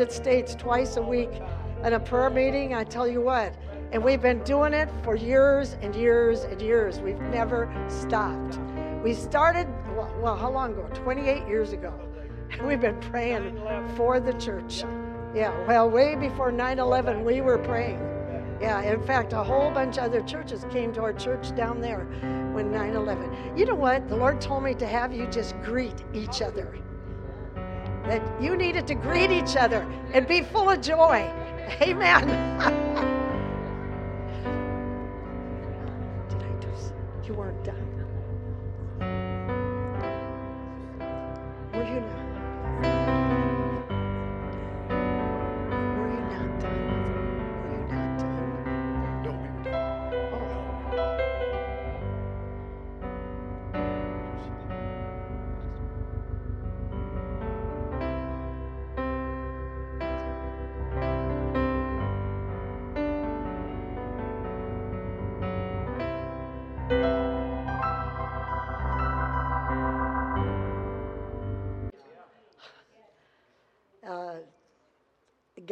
United States twice a week at a prayer meeting. I tell you what, and we've been doing it for years and years and years. We've never stopped. We started, well, how long ago? 28 years ago. We've been praying for the church. Yeah, well, way before 9 11, we were praying. Yeah, in fact, a whole bunch of other churches came to our church down there when 9 11. You know what? The Lord told me to have you just greet each other. That you needed to greet each other and be full of joy. Amen. Did I do? You weren't done.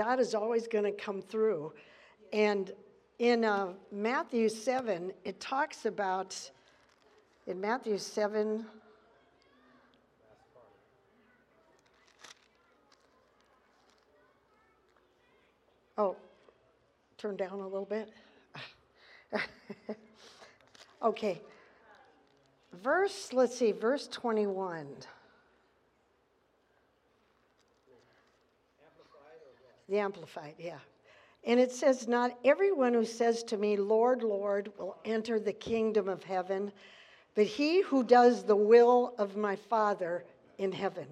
God is always going to come through. And in uh, Matthew 7, it talks about, in Matthew 7, oh, turn down a little bit. okay. Verse, let's see, verse 21. The Amplified, yeah. And it says, Not everyone who says to me, Lord, Lord, will enter the kingdom of heaven, but he who does the will of my Father in heaven.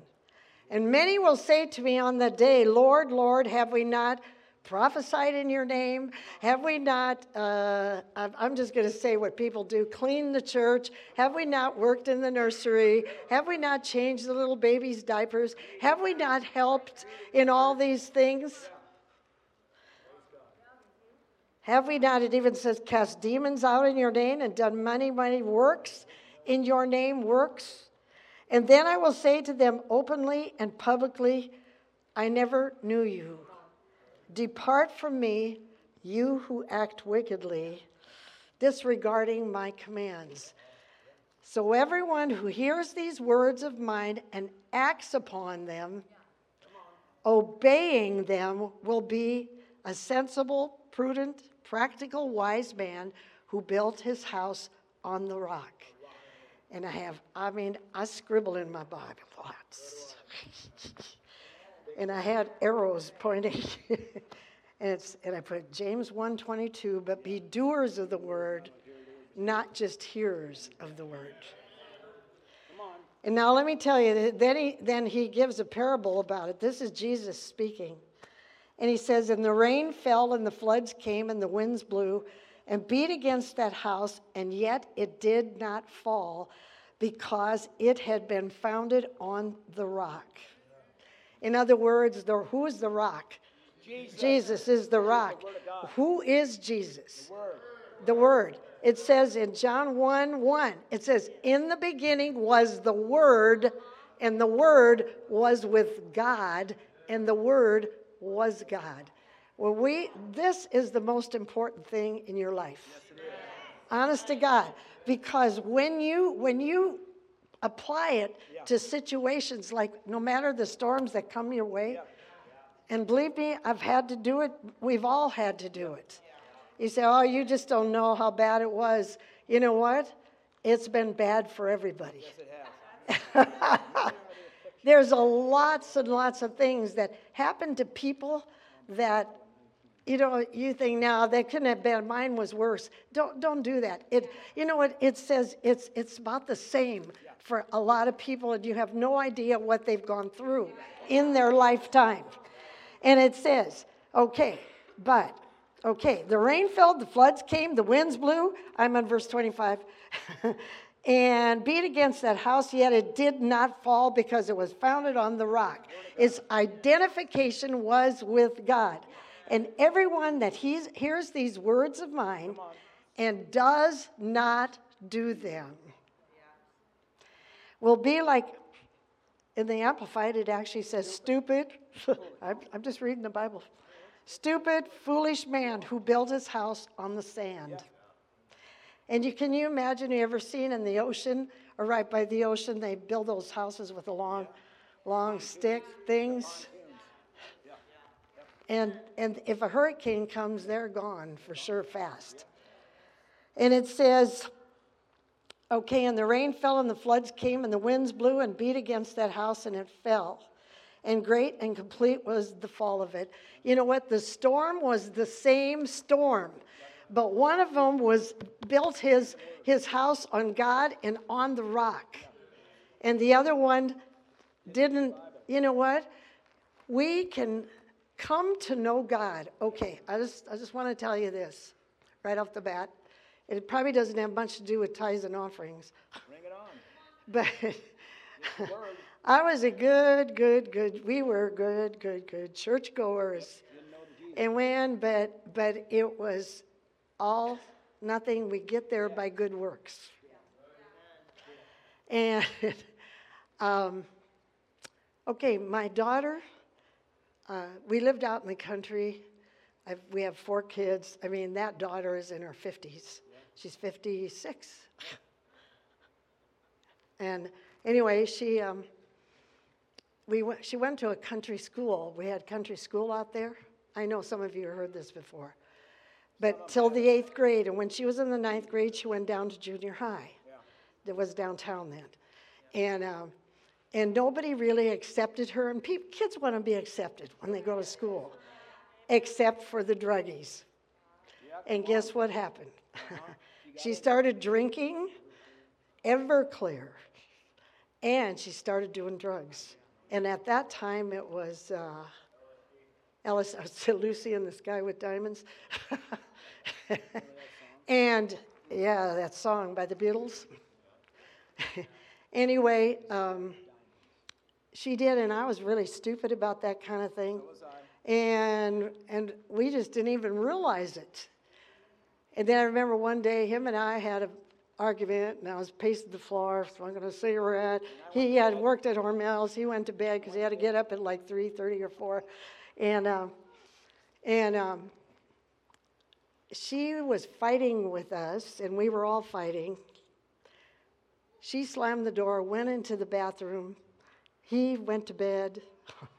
And many will say to me on that day, Lord, Lord, have we not prophesied in your name? Have we not, uh, I'm just going to say what people do, clean the church? Have we not worked in the nursery? Have we not changed the little babies' diapers? Have we not helped in all these things? Have we not, it even says, cast demons out in your name and done many, many works in your name, works? And then I will say to them openly and publicly, I never knew you. Depart from me, you who act wickedly, disregarding my commands. So everyone who hears these words of mine and acts upon them, obeying them, will be a sensible, prudent, practical, wise man who built his house on the rock. And I have, I mean, I scribble in my Bible lots. and I had arrows pointing. and, it's, and I put James 1:22, but be doers of the word, not just hearers of the word. And now let me tell you, then he, then he gives a parable about it. This is Jesus speaking. And he says, And the rain fell, and the floods came, and the winds blew, and beat against that house, and yet it did not fall, because it had been founded on the rock. In other words, the, who is the rock? Jesus. Jesus is the rock. Of Who is Jesus? Word. The Word. It says in John 1 1, it says, In the beginning was the Word, and the Word was with God, and the Word was God. Well, we, this is the most important thing in your life. Honest to God. Because when you, when you apply it to situations like no matter the storms that come your way, and believe me, I've had to do it. We've all had to do it. You say, oh, you just don't know how bad it was. You know what? It's been bad for everybody. Yes. There's a lots and lots of things that happen to people that, you know, you think now that couldn't have been. Mine was worse. Don't don't do that. It, you know what? It says it's it's about the same for a lot of people, and you have no idea what they've gone through in their lifetime. And it says, okay, but okay, the rain fell, the floods came, the winds blew. I'm on verse 25. and beat against that house, yet it did not fall because it was founded on the rock. Its identification was with God. And everyone that hears these words of mine and does not do them will be like in the Amplified, it actually says, stupid. I'm, I'm just reading the Bible. Stupid, foolish man who built his house on the sand. And you can you imagine you ever seen in the ocean or right by the ocean they build those houses with the long, long stick things. And and if a hurricane comes, they're gone for sure fast. And it says, okay, and the rain fell and the floods came and the winds blew and beat against that house and it fell. And great and complete was the fall of it. You know what? The storm was the same storm but one of them was built his, his house on God and on the rock. And the other one didn't, you know what? We can come to know God. Okay, I just, I just want to tell you this right off the bat. It probably doesn't have much to do with tithes and offerings. Bring it on. But I was a good, good, good, we were good, good, good churchgoers. And when, but, but it was all, nothing, we get there by good works. And, um, okay, my daughter, uh, we lived out in the country. I've, we have four kids. I mean, that daughter is in her 50s. She's 56. And anyway, she, um, we went, she went to a country school. We had country school out there. I know some of you heard this before but till the eighth grade. And when she was in the ninth grade, she went down to junior high. That was downtown then. And, um, and nobody really accepted her. And pe- kids want to be accepted when they go to school, except for the druggies. And guess what happened? She started drinking Everclear, and she started doing drugs. And at that time, it was. Uh, Ellis, I said Lucy in the Sky with Diamonds. and yeah, that song by the Beatles. anyway, um, she did, and I was really stupid about that kind of thing. And and we just didn't even realize it. And then I remember one day him and I had an argument, and I was pacing the floor, smoking a cigarette. He had worked at Hormel's. He went to bed because he had to get up at like 3:30 or 4. And, um, and um, she was fighting with us, and we were all fighting. She slammed the door, went into the bathroom. He went to bed,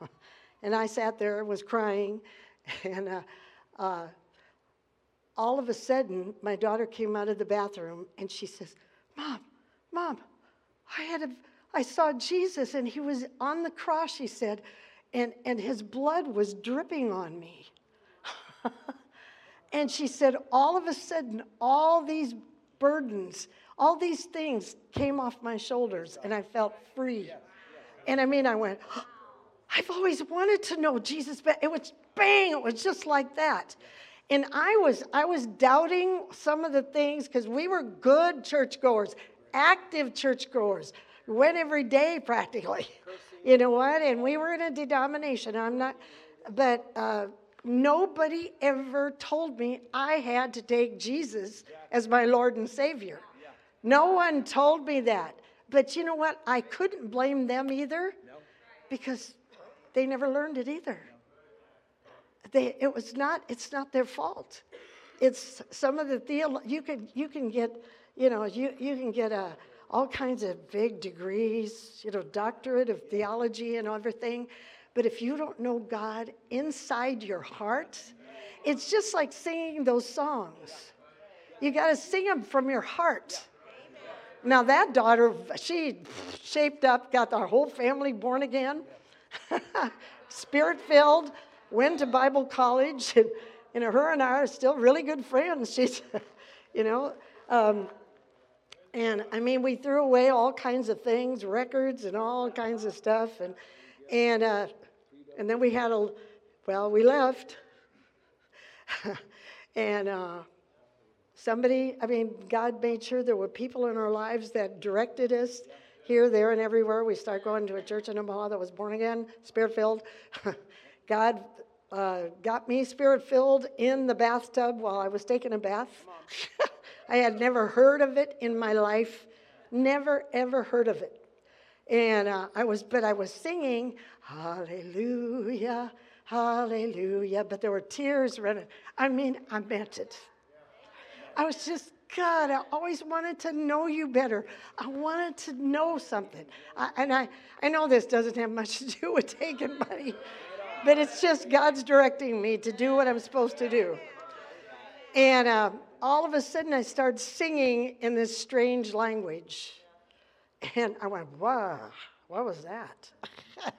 and I sat there, and was crying. And uh, uh, all of a sudden, my daughter came out of the bathroom, and she says, "Mom, Mom, I had a, I saw Jesus, and he was on the cross." She said, and, and his blood was dripping on me. and she said, all of a sudden, all these burdens, all these things came off my shoulders, and I felt free. And I mean, I went, I've always wanted to know Jesus, but it was bang, it was just like that. And I was, I was doubting some of the things because we were good churchgoers, active churchgoers. Went every day practically. You know what? And we were in a denomination. I'm not, but uh, nobody ever told me I had to take Jesus as my Lord and Savior. No one told me that. But you know what? I couldn't blame them either because they never learned it either. They, it was not, it's not their fault. It's some of the theolo- you can you can get, you know, you, you can get a all kinds of big degrees, you know, doctorate of theology and everything. But if you don't know God inside your heart, it's just like singing those songs. You got to sing them from your heart. Now, that daughter, she shaped up, got our whole family born again, spirit filled, went to Bible college, and you know, her and I are still really good friends. She's, you know, um, and I mean, we threw away all kinds of things, records and all kinds of stuff. And, and, uh, and then we had a, well, we left. and uh, somebody, I mean, God made sure there were people in our lives that directed us here, there, and everywhere. We started going to a church in Omaha that was born again, spirit filled. God uh, got me spirit filled in the bathtub while I was taking a bath. I had never heard of it in my life, never ever heard of it. And uh, I was, but I was singing, Hallelujah, Hallelujah. But there were tears running. I mean, I meant it. I was just, God, I always wanted to know you better. I wanted to know something. I, and I, I know this doesn't have much to do with taking money, but it's just God's directing me to do what I'm supposed to do. And uh, all of a sudden, I started singing in this strange language. And I went, wow, what was that?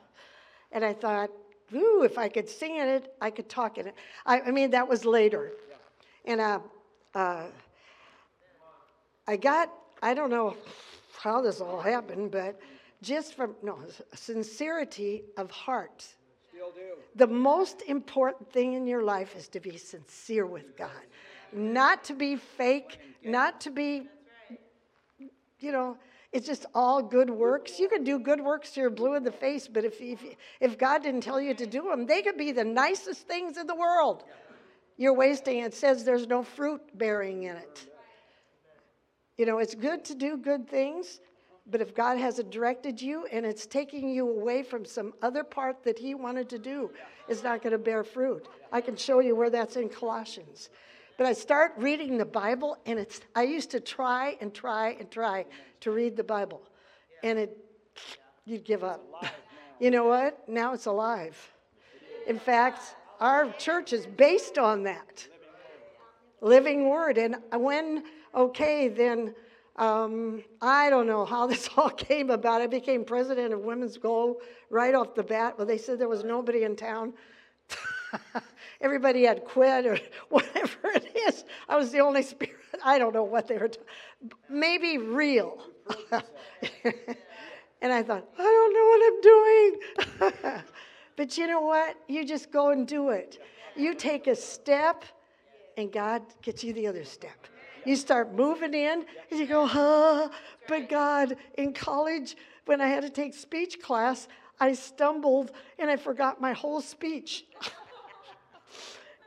and I thought, ooh, if I could sing in it, I could talk in it. I, I mean, that was later. And uh, uh, I got, I don't know how this all happened, but just from, no, sincerity of heart. The most important thing in your life is to be sincere with God, not to be fake, not to be, you know, it's just all good works. You can do good works till you're blue in the face, but if, if, if God didn't tell you to do them, they could be the nicest things in the world. You're wasting. It says there's no fruit bearing in it. You know, it's good to do good things, but if God hasn't directed you and it's taking you away from some other part that He wanted to do, it's not going to bear fruit. I can show you where that's in Colossians. But I start reading the Bible, and it's, I used to try and try and try to read the Bible, and it, you'd give up. You know what? Now it's alive. In fact, our church is based on that living word. And when, okay, then um, I don't know how this all came about. I became president of Women's Aglow right off the bat. Well, they said there was nobody in town. Everybody had quit or whatever it is. I was the only spirit. I don't know what they were, t- maybe real. and I thought, I don't know what I'm doing. but you know what? You just go and do it. You take a step, and God gets you the other step. You start moving in, and you go, huh? But God, in college, when I had to take speech class, I stumbled and I forgot my whole speech.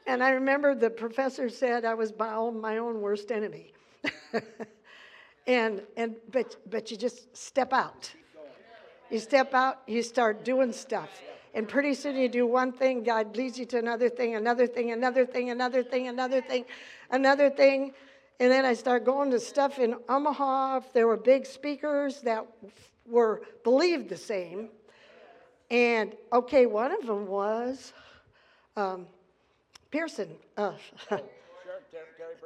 and I remember the professor said I was my own, my own worst enemy. and and but but you just step out. You step out, you start doing stuff. And pretty soon you do one thing, God leads you to another thing, another thing, another thing, another thing, another thing, another thing. And then I start going to stuff in Omaha. There were big speakers that were believed the same. And okay, one of them was um, Pearson. Uh,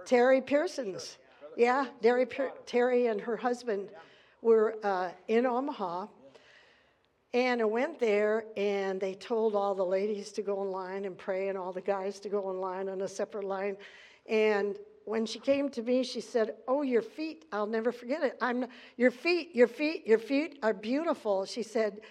Terri, Pearsons. Yeah, Terri, Terri and her husband were uh, in Omaha. And I went there, and they told all the ladies to go in line and pray, and all the guys to go in line on a separate line. And when she came to me, she said, "Oh, your feet! I'll never forget it. I'm your feet, your feet, your feet are beautiful." She said,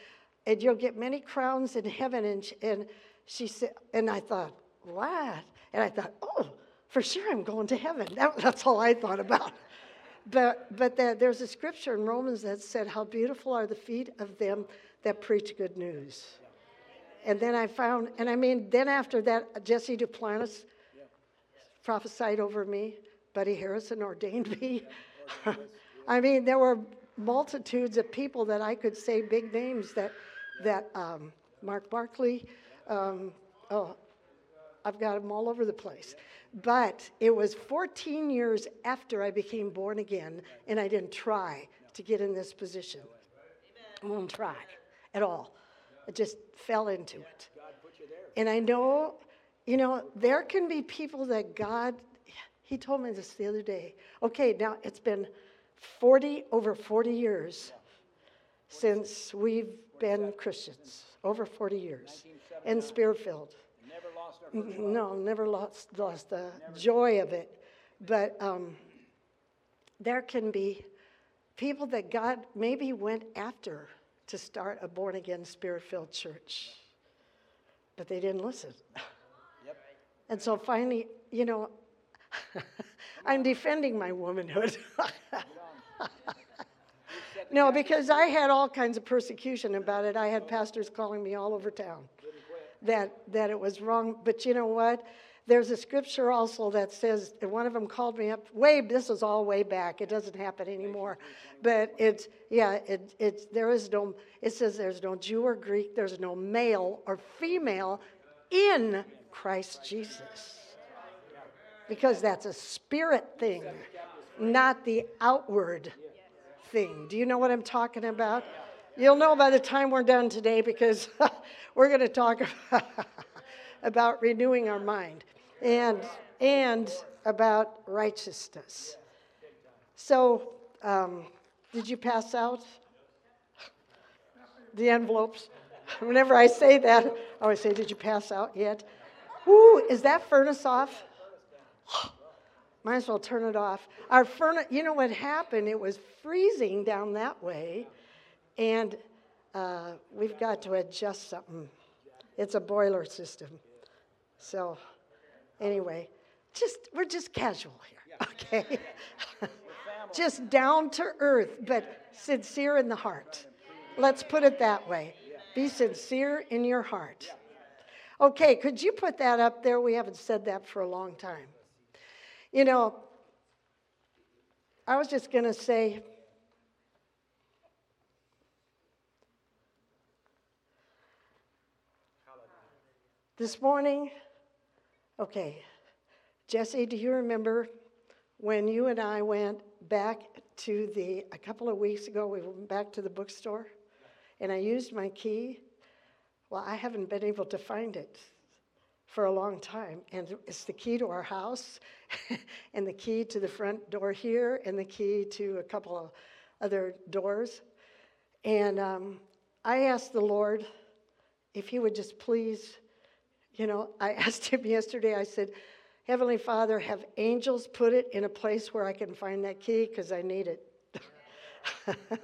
"And you'll get many crowns in heaven." And she, and she said, and I thought, "What?" And I thought, "Oh, for sure, I'm going to heaven." That, that's all I thought about. But but there, there's a scripture in Romans that said, "How beautiful are the feet of them that preach good news." And then I found, and I mean, then after that, Jesse Duplantis prophesied over me. Buddy Harrison ordained me. I mean, there were multitudes of people that I could say big names that that um, Mark Barclay. Um, oh, I've got them all over the place. But it was 14 years after I became born again, and I didn't try to get in this position. I won't try at all. I just fell into it. And I know, you know, there can be people that God, He told me this the other day. Okay, now it's been 40, over 40 years since we've been Christians. Over 40 years. And spirit filled. First No, never lost, lost the joy of it. But um, there can be people that God maybe went after to start a born again, spirit filled church, but they didn't listen. And so finally, you know, I'm defending my womanhood. no, because I had all kinds of persecution about it. I had pastors calling me all over town. that, that it was wrong. But you know what? There's a scripture also that says, one of them called me up, way, this is all way back. It doesn't happen anymore. But it's, yeah, it, it's, there is no, it says there's no Jew or Greek, there's no male or female in Christ Jesus. Because that's a spirit thing, not the outward thing. Do you know what I'm talking about? You'll know by the time we're done today because we're going to talk about renewing our mind and and about righteousness. So, um, did you pass out the envelopes? Whenever I say that, I always say, "Did you pass out yet?" Ooh, is that furnace off? Might as well turn it off. Our furnace, you know what happened? It was freezing down that way, and uh, we've got to adjust something. It's a boiler system. So, anyway, just we're just casual here, okay? just down to earth, but sincere in the heart. Let's put it that way. Be sincere in your heart. Okay, could you put that up there? We haven't said that for a long time. You know, I was just going to say, this morning, okay, Jesse, do you remember when you and I went back to the, a couple of weeks ago, we went back to the bookstore and I used my key? Well, I haven't been able to find it for a long time. And it's the key to our house, and the key to the front door here, and the key to a couple of other doors. And um, I asked the Lord if He would just please, you know, I asked Him yesterday, I said, Heavenly Father, have angels put it in a place where I can find that key because I need it.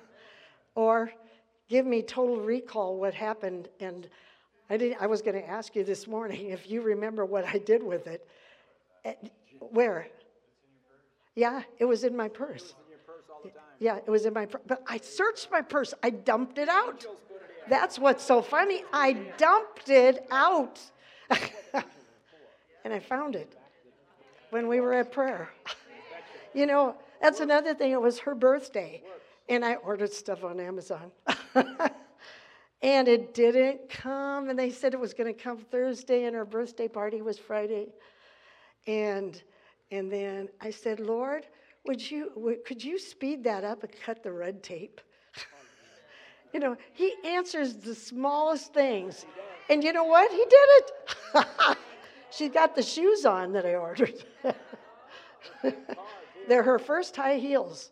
or give me total recall what happened and I, didn't, I was going to ask you this morning if you remember what I did with it. Eh, where? Yeah, it was in my purse. Yeah, it was in my purse. But I searched my purse. I dumped it out. That's what's so funny. I dumped it out. and I found it when we were at prayer. you know, that's another thing. It was her birthday. And I ordered stuff on Amazon. And it didn't come. And they said it was going to come Thursday, and her birthday party was Friday. And, and then I said, Lord, would you, would, could you speed that up and cut the red tape? you know, he answers the smallest things. And you know what? He did it. She's got the shoes on that I ordered. They're her first high heels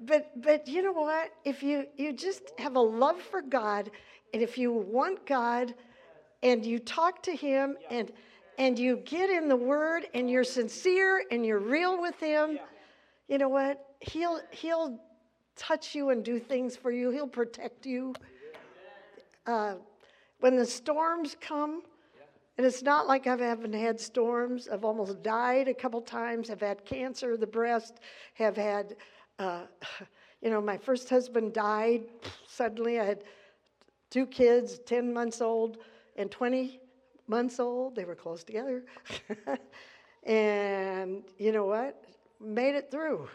but but you know what? If you you just have a love for God, and if you want God, and you talk to Him, and and you get in the Word, and you're sincere, and you're real with Him, you know what? He'll He'll touch you and do things for you. He'll protect you. Uh, when the storms come, and it's not like I haven't had storms. I've almost died a couple times. I've had cancer of the breast. Have had uh, you know, my first husband died suddenly. I had two kids, 10 months old and 20 months old. They were close together. and you know what? Made it through.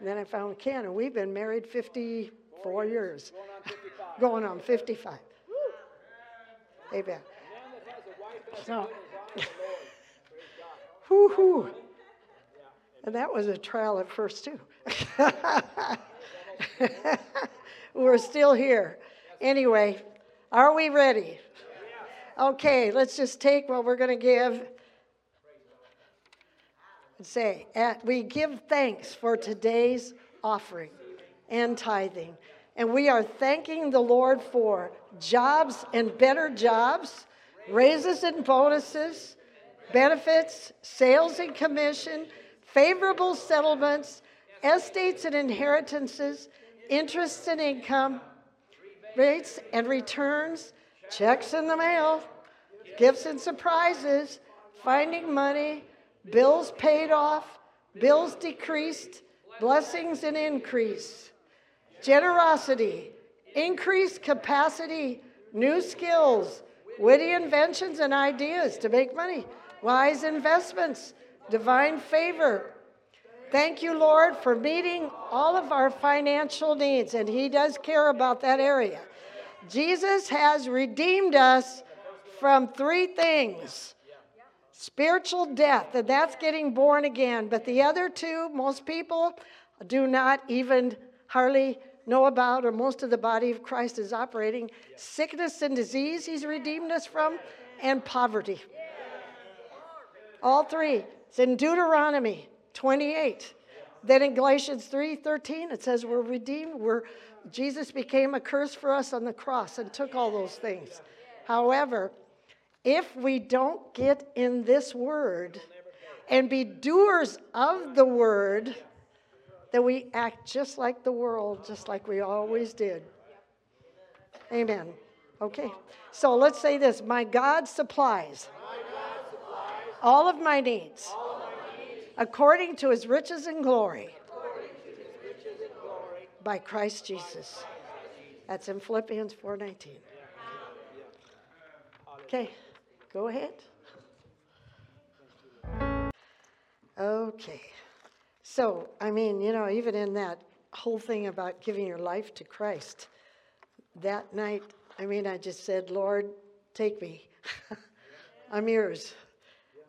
Then I found Ken, and we've been married 54 years. Going on 55. Amen. So, whoo hoo. And that was a trial at first, too. We're still here. Anyway, are we ready? Okay, let's just take what we're going to give and say, We give thanks for today's offering and tithing. And we are thanking the Lord for jobs and better jobs, raises and bonuses, benefits, sales and commission favorable settlements, estates and inheritances, interest and income, rates and returns, checks in the mail, gifts and surprises, finding money, bills paid off, bills decreased, blessings and increase, generosity, increased capacity, new skills, witty inventions and ideas to make money, wise investments, divine favor. Thank you, Lord, for meeting all of our financial needs, and He does care about that area. Jesus has redeemed us from three things spiritual death, and that's getting born again. But the other two, most people do not even hardly know about, or most of the body of Christ is operating. Sickness and disease, He's redeemed us from, and poverty. All three. It's in Deuteronomy 28. Then in Galatians 3:13 it says we're redeemed, we're Jesus became a curse for us on the cross and took all those things. However, if we don't get in this word and be doers of the word, then we act just like the world, just like we always did. Amen. Okay. So let's say this My God supplies all of my needs according to his riches and glory by Christ Jesus. That's in Philippians 4:19. Okay, go ahead. Okay. So, I mean, you know, even in that whole thing about giving your life to Christ, that night, I mean, I just said, Lord, take me. I'm yours.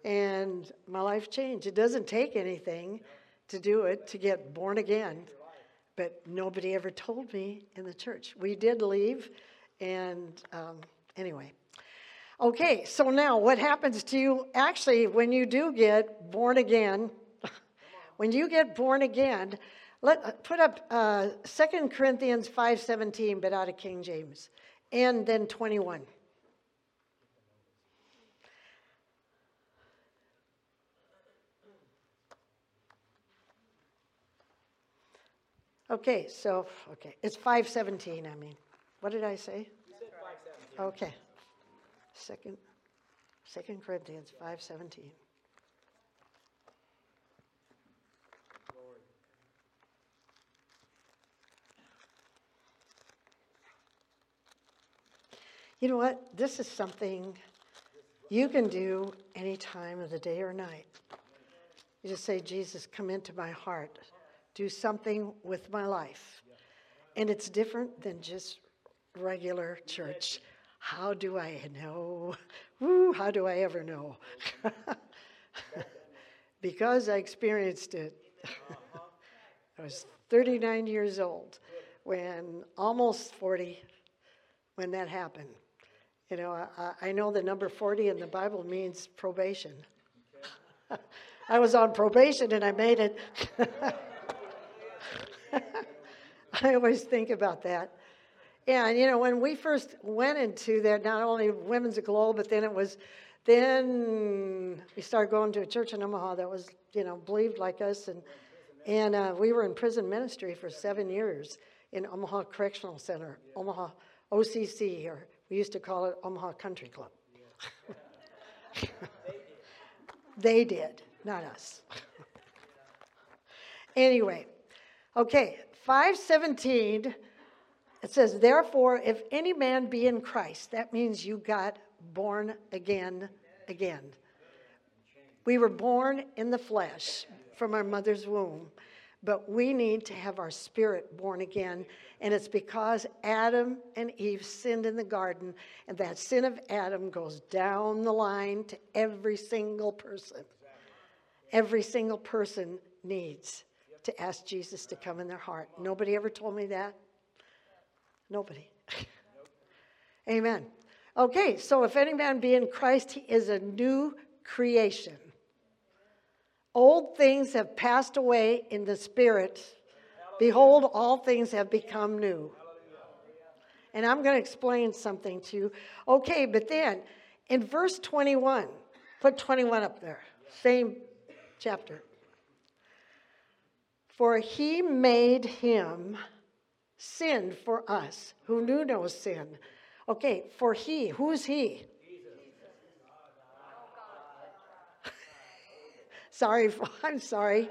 And my life changed. It doesn't take anything to do it, to get born again. But nobody ever told me in the church. We did leave. And um, anyway. Okay, so now what happens to you actually when you do get born again? when you get born again, let put up uh, 2 Corinthians 5:17, but out of King James, and then 21. Okay, so, okay, it's 517, I mean. What did I say? You said five seventeen. Okay. Second, Second Corinthians 517. You know what? This is something you can do any time of the day or night. You just say, Jesus, come into my heart. Do something with my life. And it's different than just regular church. How do I know? Woo, how do I ever know? because I experienced it. I was 39 years old when almost 40 when that happened. You know, I, I know the number 40 in the Bible means probation. I was on probation and I made it. I always think about that. And you know, when we first went into that, not only Women's Aglow, but then it was, then we started going to a church in Omaha that was, you know, believed like us, and and uh, we were in prison ministry for seven years in Omaha Correctional Center, Omaha OCC, here. we used to call it Omaha Country Club. they did, not us. anyway, okay, 517 it says, Therefore, if any man be in Christ, that means you got born again, again. We were born in the flesh from our mother's womb, but we need to have our spirit born again. And it's because Adam and Eve sinned in the garden, and that sin of Adam goes down the line to every single person. Every single person needs to ask Jesus to come in their heart. Nobody ever told me that. Nobody. Amen. Okay, so if any man be in Christ, he is a new creation. Old things have passed away in the spirit. Behold, all things have become new. And I'm going to explain something to you. Okay, but then in verse 21, put 21 up there, same chapter. For he made him sin for us who knew no sin. Okay, for he, who's he? sorry, I'm sorry.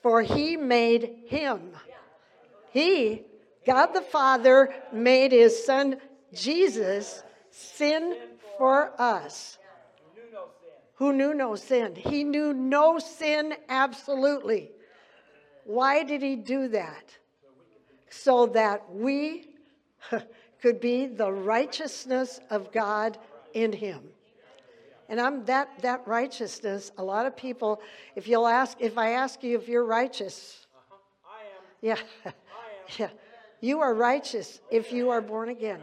For he made him. He God the Father made his son Jesus sin for us. Who knew no sin. He knew no sin absolutely. Why did he do that? So that we could be the righteousness of God in him. And I'm that that righteousness, a lot of people, if you'll ask if I ask you if you're righteous, I am. yeah. Yeah. You are righteous if you are born again.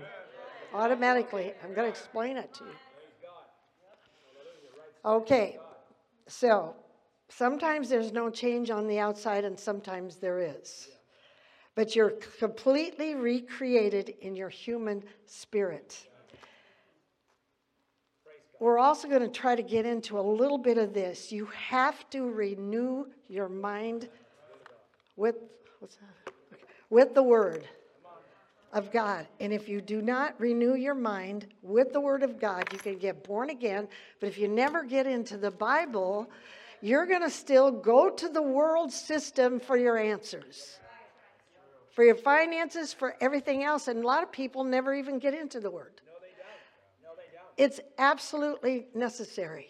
Automatically. I'm going to explain it to you. Okay. So, sometimes there's no change on the outside and sometimes there is. But you're completely recreated in your human spirit. We're also going to try to get into a little bit of this. You have to renew your mind with with the word of God. And if you do not renew your mind with the word of God, you can get born again, but if you never get into the Bible, you're going to still go to the world system for your answers. For your finances, for everything else, and a lot of people never even get into the word. No, they don't. It's absolutely necessary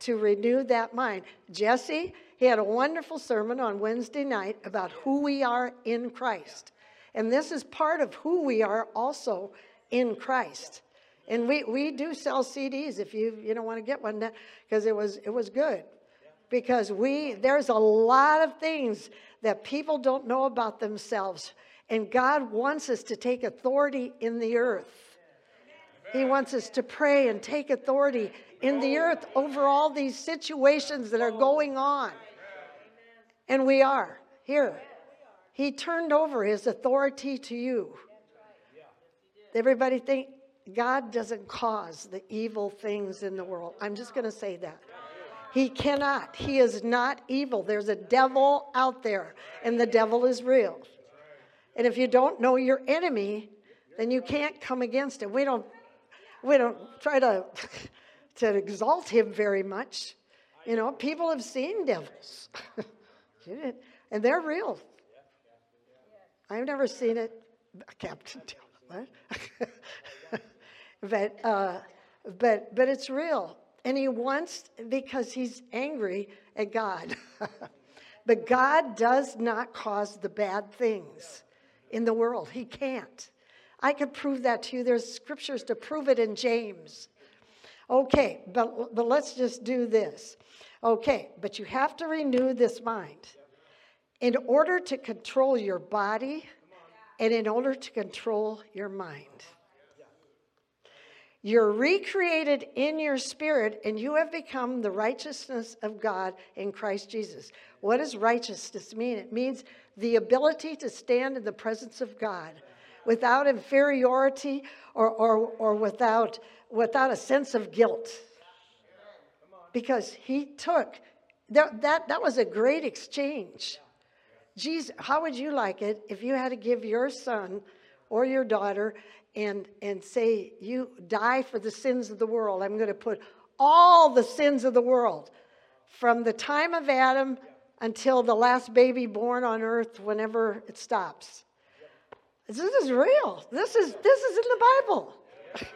to renew that mind. Jesse, he had a wonderful sermon on Wednesday night about who we are in Christ. And this is part of who we are also in Christ. And we, we do sell CDs if you, you don't want to get one because it was, it was good. Because we, there's a lot of things that people don't know about themselves. And God wants us to take authority in the earth. He wants us to pray and take authority in the earth over all these situations that are going on. And we are here. He turned over his authority to you. Everybody think God doesn't cause the evil things in the world. I'm just going to say that. He cannot. He is not evil. There's a devil out there, and the devil is real. And if you don't know your enemy, then you can't come against him. We don't we don't try to to exalt him very much. You know, people have seen devils. and they're real. I've never seen it, Captain. What? but uh, but but it's real, and he wants because he's angry at God. but God does not cause the bad things in the world. He can't. I could prove that to you. There's scriptures to prove it in James. Okay, but, but let's just do this. Okay, but you have to renew this mind in order to control your body and in order to control your mind. You're recreated in your spirit, and you have become the righteousness of God in Christ Jesus. What does righteousness mean? It means the ability to stand in the presence of God without inferiority or, or, or without, without a sense of guilt. Because he took, that, that, that was a great exchange. Jesus, how would you like it if you had to give your son or your daughter and, and say, You die for the sins of the world? I'm going to put all the sins of the world from the time of Adam until the last baby born on earth, whenever it stops. This is real. This is, this is in the Bible.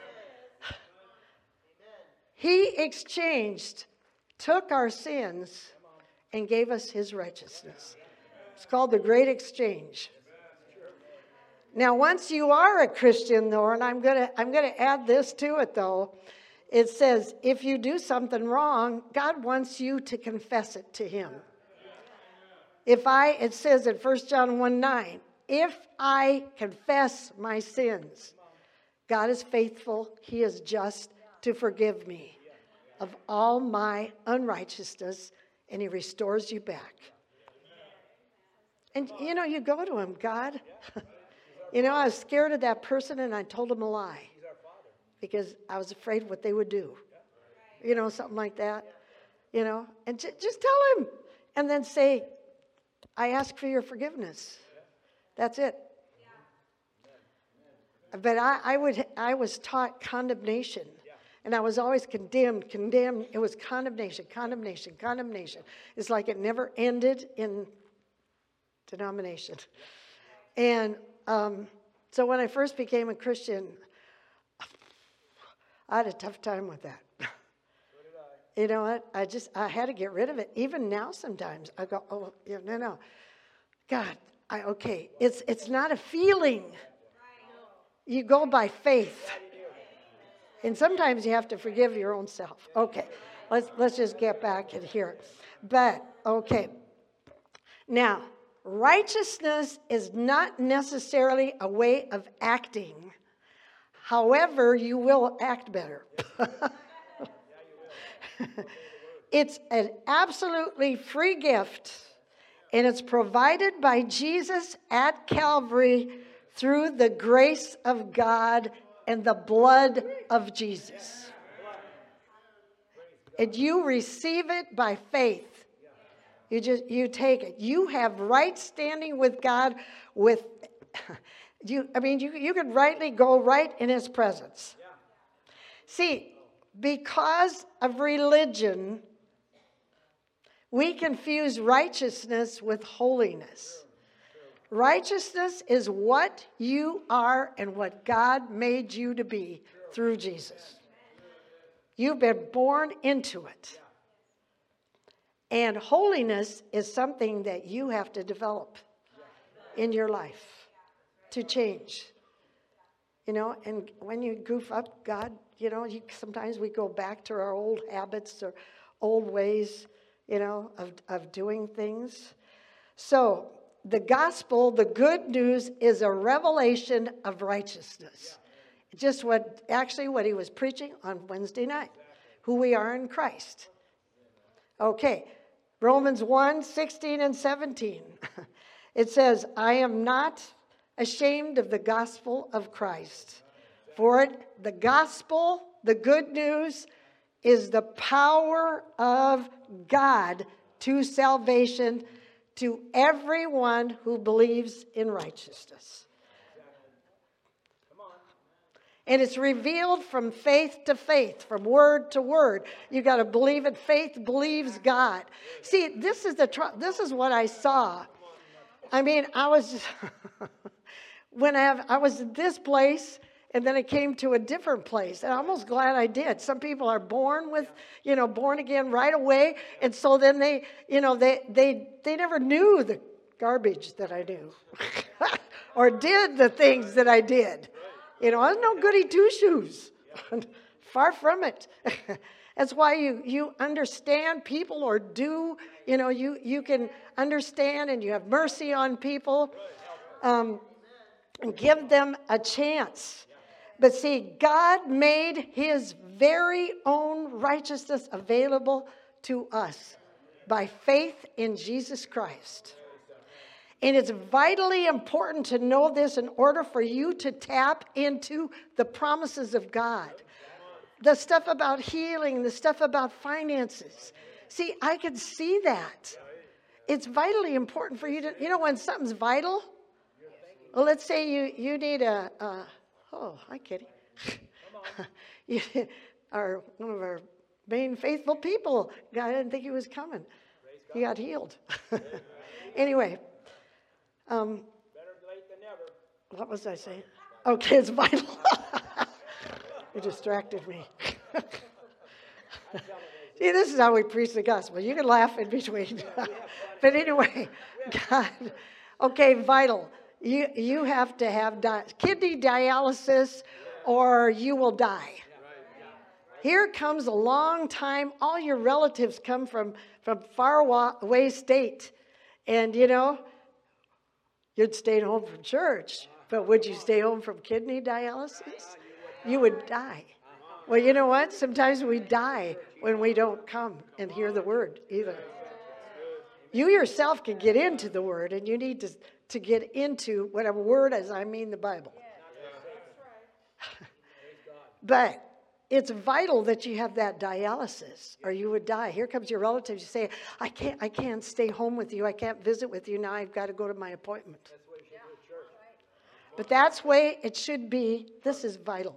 he exchanged, took our sins, and gave us his righteousness. It's called the Great Exchange. Now, once you are a Christian, though, and I'm going to I'm going to add this to it, though, it says if you do something wrong, God wants you to confess it to Him. If I, it says in 1 John 1 9, if I confess my sins, God is faithful, He is just to forgive me of all my unrighteousness, and He restores you back. And you know, you go to Him, God. You know, I was scared of that person and I told him a lie because I was afraid what they would do. You know, something like that. You know, and j- just tell Him and then say, I ask for your forgiveness. That's it. But I, I, would, I was taught condemnation. And I was always condemned, condemned. It was condemnation, condemnation, condemnation. It's like it never ended in denomination. And um, so when I first became a Christian, I had a tough time with that. You know what? I just I had to get rid of it. Even now, sometimes I go, oh yeah, no, no, God, I okay. It's it's not a feeling. You go by faith, and sometimes you have to forgive your own self. Okay, let's let's just get back in here. But okay, now righteousness is not necessarily a way of acting. However, you will act better. it's an absolutely free gift, and it's provided by Jesus at Calvary through the grace of God and the blood of Jesus. And you receive it by faith. You just you take it. You have right standing with God with you I mean you you could rightly go right in his presence. See, because of religion, we confuse righteousness with holiness. Righteousness is what you are and what God made you to be through Jesus. You've been born into it. And holiness is something that you have to develop in your life to change. You know, and when you goof up, God you know, you, sometimes we go back to our old habits or old ways, you know, of, of doing things. So, the gospel, the good news, is a revelation of righteousness. Just what, actually, what he was preaching on Wednesday night, who we are in Christ. Okay, Romans 1 16 and 17. It says, I am not ashamed of the gospel of Christ for it, the gospel, the good news, is the power of God to salvation to everyone who believes in righteousness. And it's revealed from faith to faith, from word to word. You got to believe it. Faith believes God. See, this is the tr- this is what I saw. I mean, I was when I have I was at this place and then I came to a different place. And I'm almost glad I did. Some people are born with, you know, born again right away. And so then they, you know, they they they never knew the garbage that I knew. or did the things that I did. You know, I was no goody two shoes. Far from it. That's why you, you understand people or do, you know, you, you can understand and you have mercy on people um, give them a chance. But see, God made his very own righteousness available to us by faith in Jesus Christ. And it's vitally important to know this in order for you to tap into the promises of God. The stuff about healing, the stuff about finances. See, I can see that. It's vitally important for you to, you know, when something's vital, well, let's say you, you need a, a Oh, hi, Kitty. you are one of our main faithful people. I didn't think he was coming. He got healed. anyway, um, better late than never. what was I saying? Okay, it's vital. you distracted me. See, this is how we preach the gospel. You can laugh in between. but anyway, God, okay, vital you, you have to have di- kidney dialysis or you will die. Here comes a long time. All your relatives come from, from far away state. And, you know, you'd stay home from church, but would you stay home from kidney dialysis? You would die. Well, you know what? Sometimes we die when we don't come and hear the word either. You yourself can get into the word, and you need to to get into whatever word as I mean the Bible. but it's vital that you have that dialysis or you would die. Here comes your relatives. You say, I can't, I can't stay home with you. I can't visit with you. Now I've got to go to my appointment. But that's way it should be. This is vital.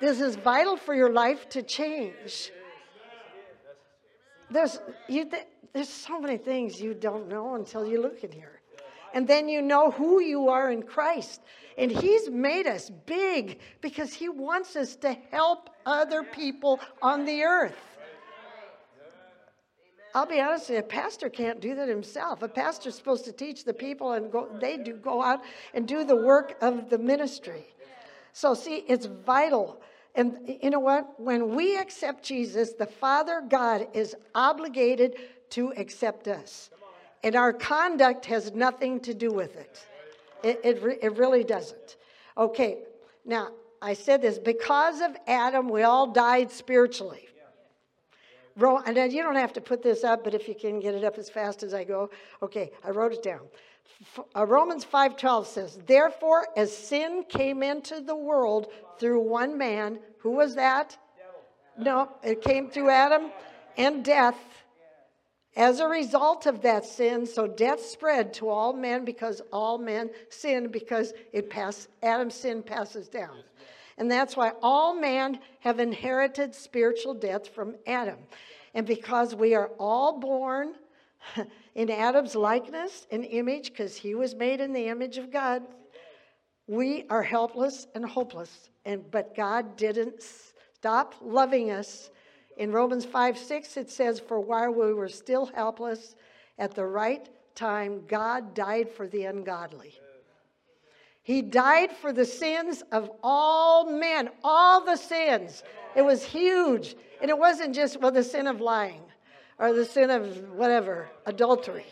This is vital for your life to change. There's, you th- there's so many things you don't know until you look in here. And then you know who you are in Christ. And He's made us big because He wants us to help other people on the earth. I'll be honest a pastor can't do that himself. A pastor's supposed to teach the people and go, they do go out and do the work of the ministry. So, see, it's vital. And you know what? When we accept Jesus, the Father God is obligated to accept us. And our conduct has nothing to do with it. It, it, it really doesn't. Okay, now I said this because of Adam, we all died spiritually. And you don't have to put this up, but if you can get it up as fast as I go. Okay, I wrote it down. Uh, Romans 5:12 says, "Therefore as sin came into the world through one man, who was that? No, it came through Adam and death. As a result of that sin, so death spread to all men because all men sinned because it passed Adam's sin passes down. And that's why all men have inherited spiritual death from Adam. And because we are all born in Adam's likeness and image, because he was made in the image of God, we are helpless and hopeless. And but God didn't stop loving us. In Romans 5 6, it says, For while we were still helpless, at the right time, God died for the ungodly. He died for the sins of all men, all the sins. It was huge. And it wasn't just, well, the sin of lying or the sin of whatever, adultery.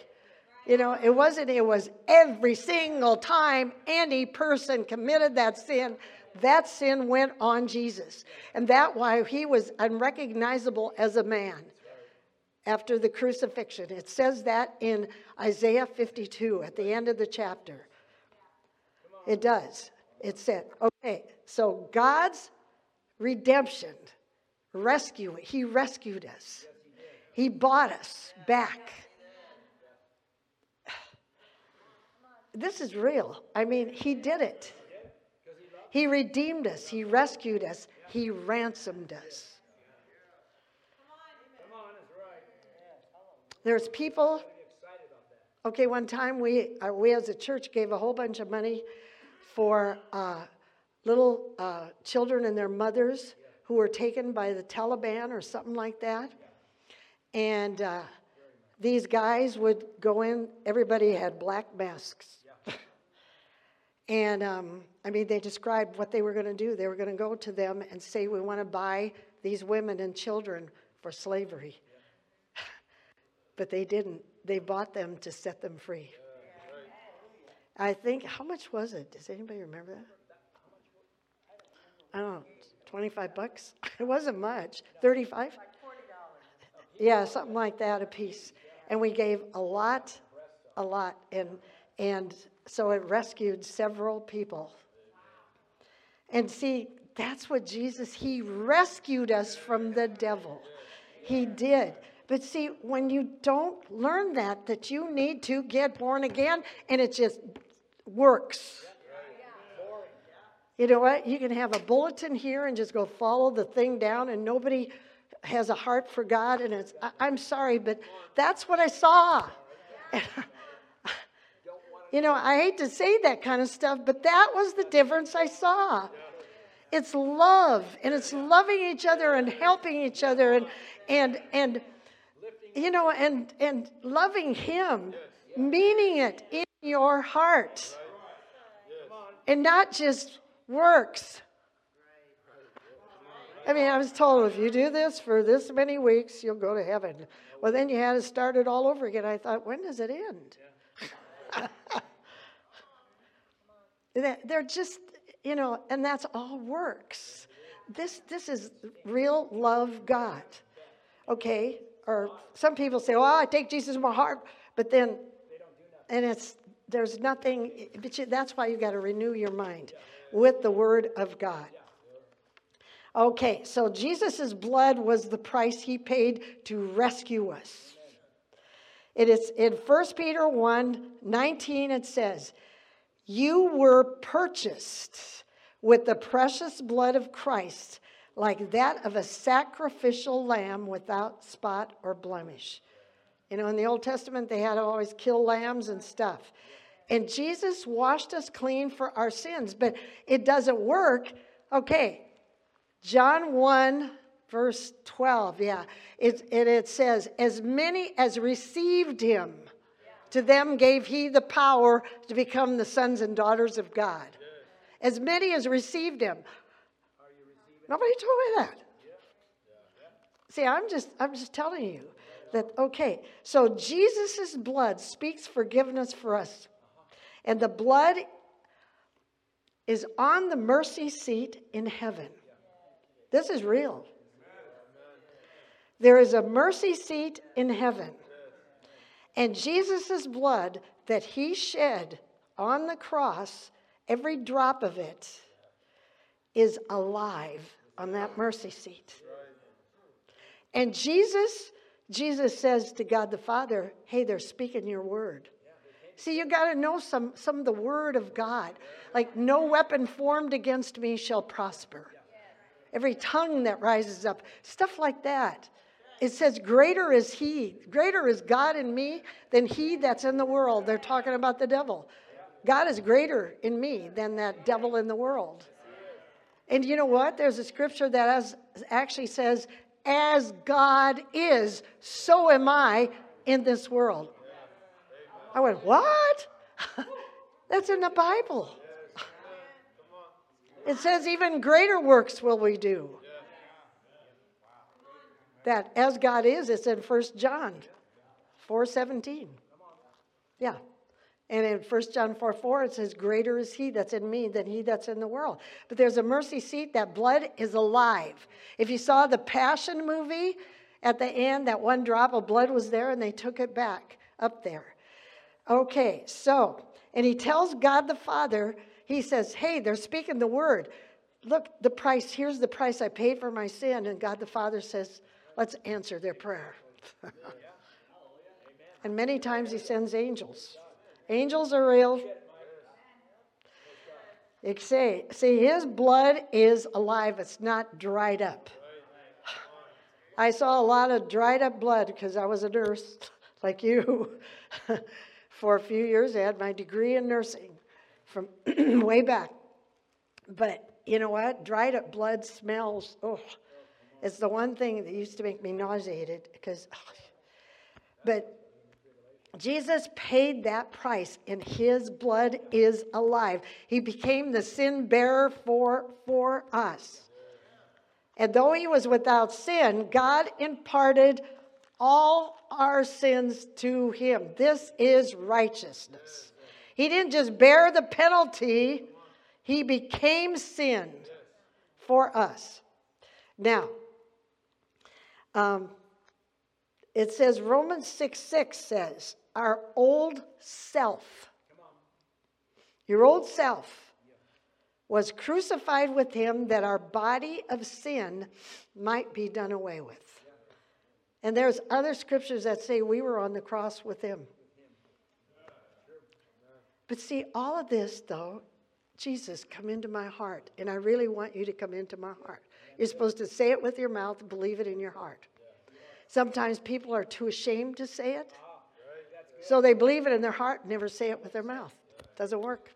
You know, it wasn't, it was every single time any person committed that sin, that sin went on Jesus. And that why he was unrecognizable as a man after the crucifixion. It says that in Isaiah 52 at the end of the chapter. It does. It said, okay, so God's redemption, rescue, He rescued us. He bought us back. This is real. I mean, He did it. He redeemed us, He rescued us, He ransomed us. There's people. Okay, one time we, uh, we as a church gave a whole bunch of money for uh, little uh, children and their mothers who were taken by the Taliban or something like that. And uh, these guys would go in, everybody had black masks. and um, I mean, they described what they were going to do. They were going to go to them and say, We want to buy these women and children for slavery. but they didn't. They bought them to set them free. I think, how much was it? Does anybody remember that? I don't know, 25 bucks? It wasn't much. 35? Yeah, something like that a piece. And we gave a lot, a lot. And, and so it rescued several people. And see, that's what Jesus, He rescued us from the devil. He did. But see, when you don't learn that, that you need to get born again, and it just works. You know what? You can have a bulletin here and just go follow the thing down, and nobody has a heart for God. And it's, I, am sorry, but that's what I saw. you know, I hate to say that kind of stuff, but that was the difference I saw. It's love, and it's loving each other and helping each other, and and and you know, and and loving Him, meaning it in your heart and not just works. I mean, I was told if you do this for this many weeks, you'll go to heaven. Well, then you had to start it all over again. I thought, when does it end? They're just, you know, and that's all works. This, this is real love God. Okay? Or some people say, well, I take Jesus in my heart, but then, and it's there's nothing, but you, that's why you got to renew your mind with the Word of God. Okay, so Jesus' blood was the price he paid to rescue us. It is in 1 Peter 1 19, it says, You were purchased with the precious blood of Christ, like that of a sacrificial lamb without spot or blemish. You know, in the Old Testament, they had to always kill lambs and stuff. And Jesus washed us clean for our sins, but it doesn't work. Okay, John 1, verse 12, yeah. It, it, says, As many as received him, to them gave he the power to become the sons and daughters of God. As many as received him. Nobody told me that. See, I'm just I'm just telling you that okay. So Jesus' blood speaks forgiveness for us. And the blood is on the mercy seat in heaven. This is real. There is a mercy seat in heaven. And Jesus' blood that he shed on the cross, every drop of it, is alive on that mercy seat. And Jesus, Jesus says to God the Father, hey, they're speaking your word. See, you got to know some, some of the word of God. Like, no weapon formed against me shall prosper. Every tongue that rises up, stuff like that. It says, Greater is he, greater is God in me than he that's in the world. They're talking about the devil. God is greater in me than that devil in the world. And you know what? There's a scripture that has, actually says, As God is, so am I in this world. I went, What? That's in the Bible. It says, Even greater works will we do. That as God is, it's in 1 John 4.17. Yeah. And in 1 John 4 4, it says, Greater is he that's in me than he that's in the world. But there's a mercy seat. That blood is alive. If you saw the Passion movie, at the end, that one drop of blood was there and they took it back up there. Okay, so, and he tells God the Father, he says, Hey, they're speaking the word. Look, the price, here's the price I paid for my sin. And God the Father says, Let's answer their prayer. and many times he sends angels. Angels are real. Say, see, his blood is alive, it's not dried up. I saw a lot of dried up blood because I was a nurse, like you. For a few years, I had my degree in nursing from way back. But you know what? Dried up blood smells. Oh, it's the one thing that used to make me nauseated because. But Jesus paid that price, and his blood is alive. He became the sin bearer for, for us. And though he was without sin, God imparted all our sins to him. This is righteousness. He didn't just bear the penalty, he became sin for us. Now, um, it says, Romans 6 6 says, our old self, your old self, was crucified with him that our body of sin might be done away with. And there's other scriptures that say we were on the cross with him. But see, all of this, though, Jesus, come into my heart. And I really want you to come into my heart. You're supposed to say it with your mouth, believe it in your heart. Sometimes people are too ashamed to say it. So they believe it in their heart, never say it with their mouth. Doesn't work.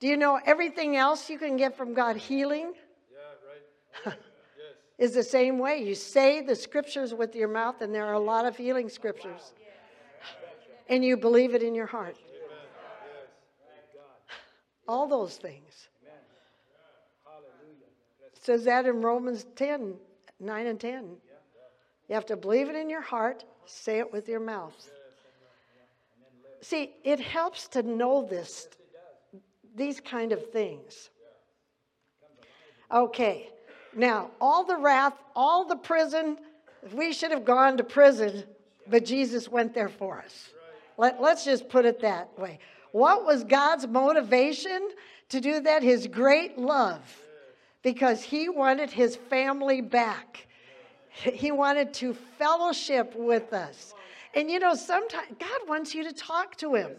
Do you know everything else you can get from God healing? Is the same way. You say the scriptures with your mouth, and there are a lot of healing scriptures. And you believe it in your heart. All those things. Says that in Romans 10, 9 and 10. You have to believe it in your heart, say it with your mouth. See, it helps to know this, these kind of things. Okay, now, all the wrath, all the prison, we should have gone to prison, but Jesus went there for us. Let, let's just put it that way. What was God's motivation to do that? His great love, because he wanted his family back. He wanted to fellowship with us. And you know, sometimes God wants you to talk to him.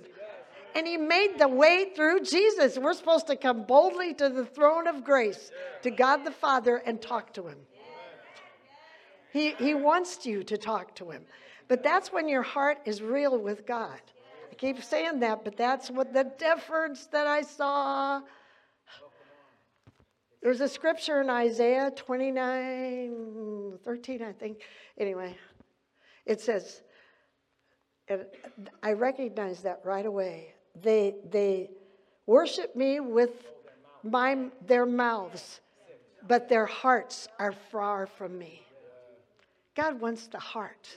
And he made the way through Jesus. We're supposed to come boldly to the throne of grace, to God the Father, and talk to him. He, he wants you to talk to him. But that's when your heart is real with God. I keep saying that, but that's what the difference that I saw. There's a scripture in Isaiah 29, 13, I think. Anyway, it says, and I recognize that right away. They, they worship me with my, their mouths, but their hearts are far from me. God wants the heart.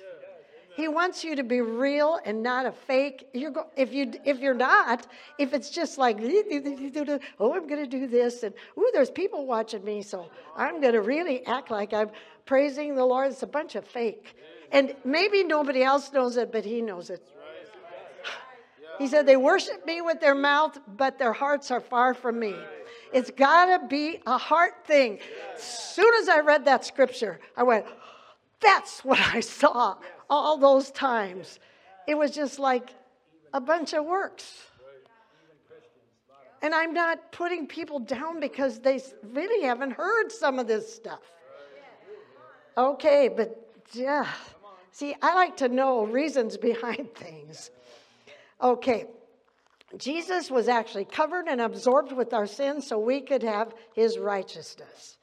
He wants you to be real and not a fake. You're go, if you if you're not, if it's just like oh I'm going to do this and oh there's people watching me, so I'm going to really act like I'm praising the Lord. It's a bunch of fake, and maybe nobody else knows it, but He knows it. He said they worship me with their mouth, but their hearts are far from me. It's got to be a heart thing. As soon as I read that scripture, I went, that's what I saw all those times. It was just like a bunch of works. And I'm not putting people down because they really haven't heard some of this stuff. Okay, but yeah. See, I like to know reasons behind things. Okay. Jesus was actually covered and absorbed with our sins so we could have his righteousness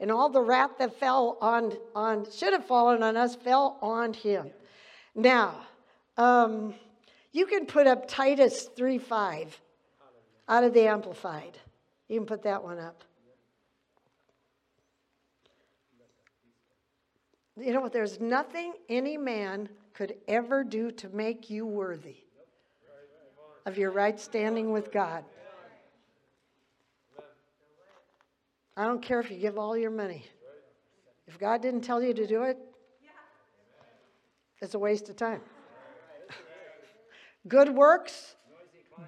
and all the wrath that fell on, on should have fallen on us fell on him. Now, um, you can put up Titus 3 5 out of the Amplified. You can put that one up. You know what? There's nothing any man could ever do to make you worthy of your right standing with God. I don't care if you give all your money. If God didn't tell you to do it, it's a waste of time. Good works,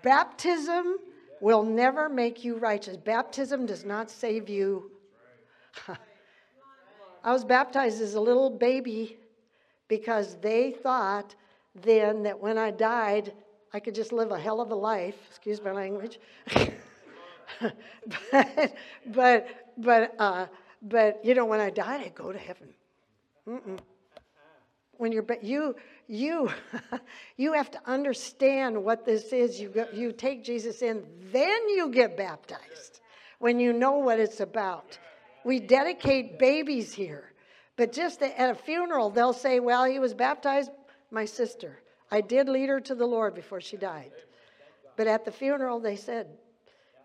baptism will never make you righteous. Baptism does not save you. I was baptized as a little baby because they thought then that when I died, I could just live a hell of a life, excuse my language. but, but, but, uh, but, you know, when I died, I go to heaven. Mm-mm. When you're, but you, you, you have to understand what this is. You, go, you take Jesus in, then you get baptized when you know what it's about. We dedicate babies here, but just at a funeral, they'll say, Well, he was baptized, my sister. I did lead her to the Lord before she died. But at the funeral, they said,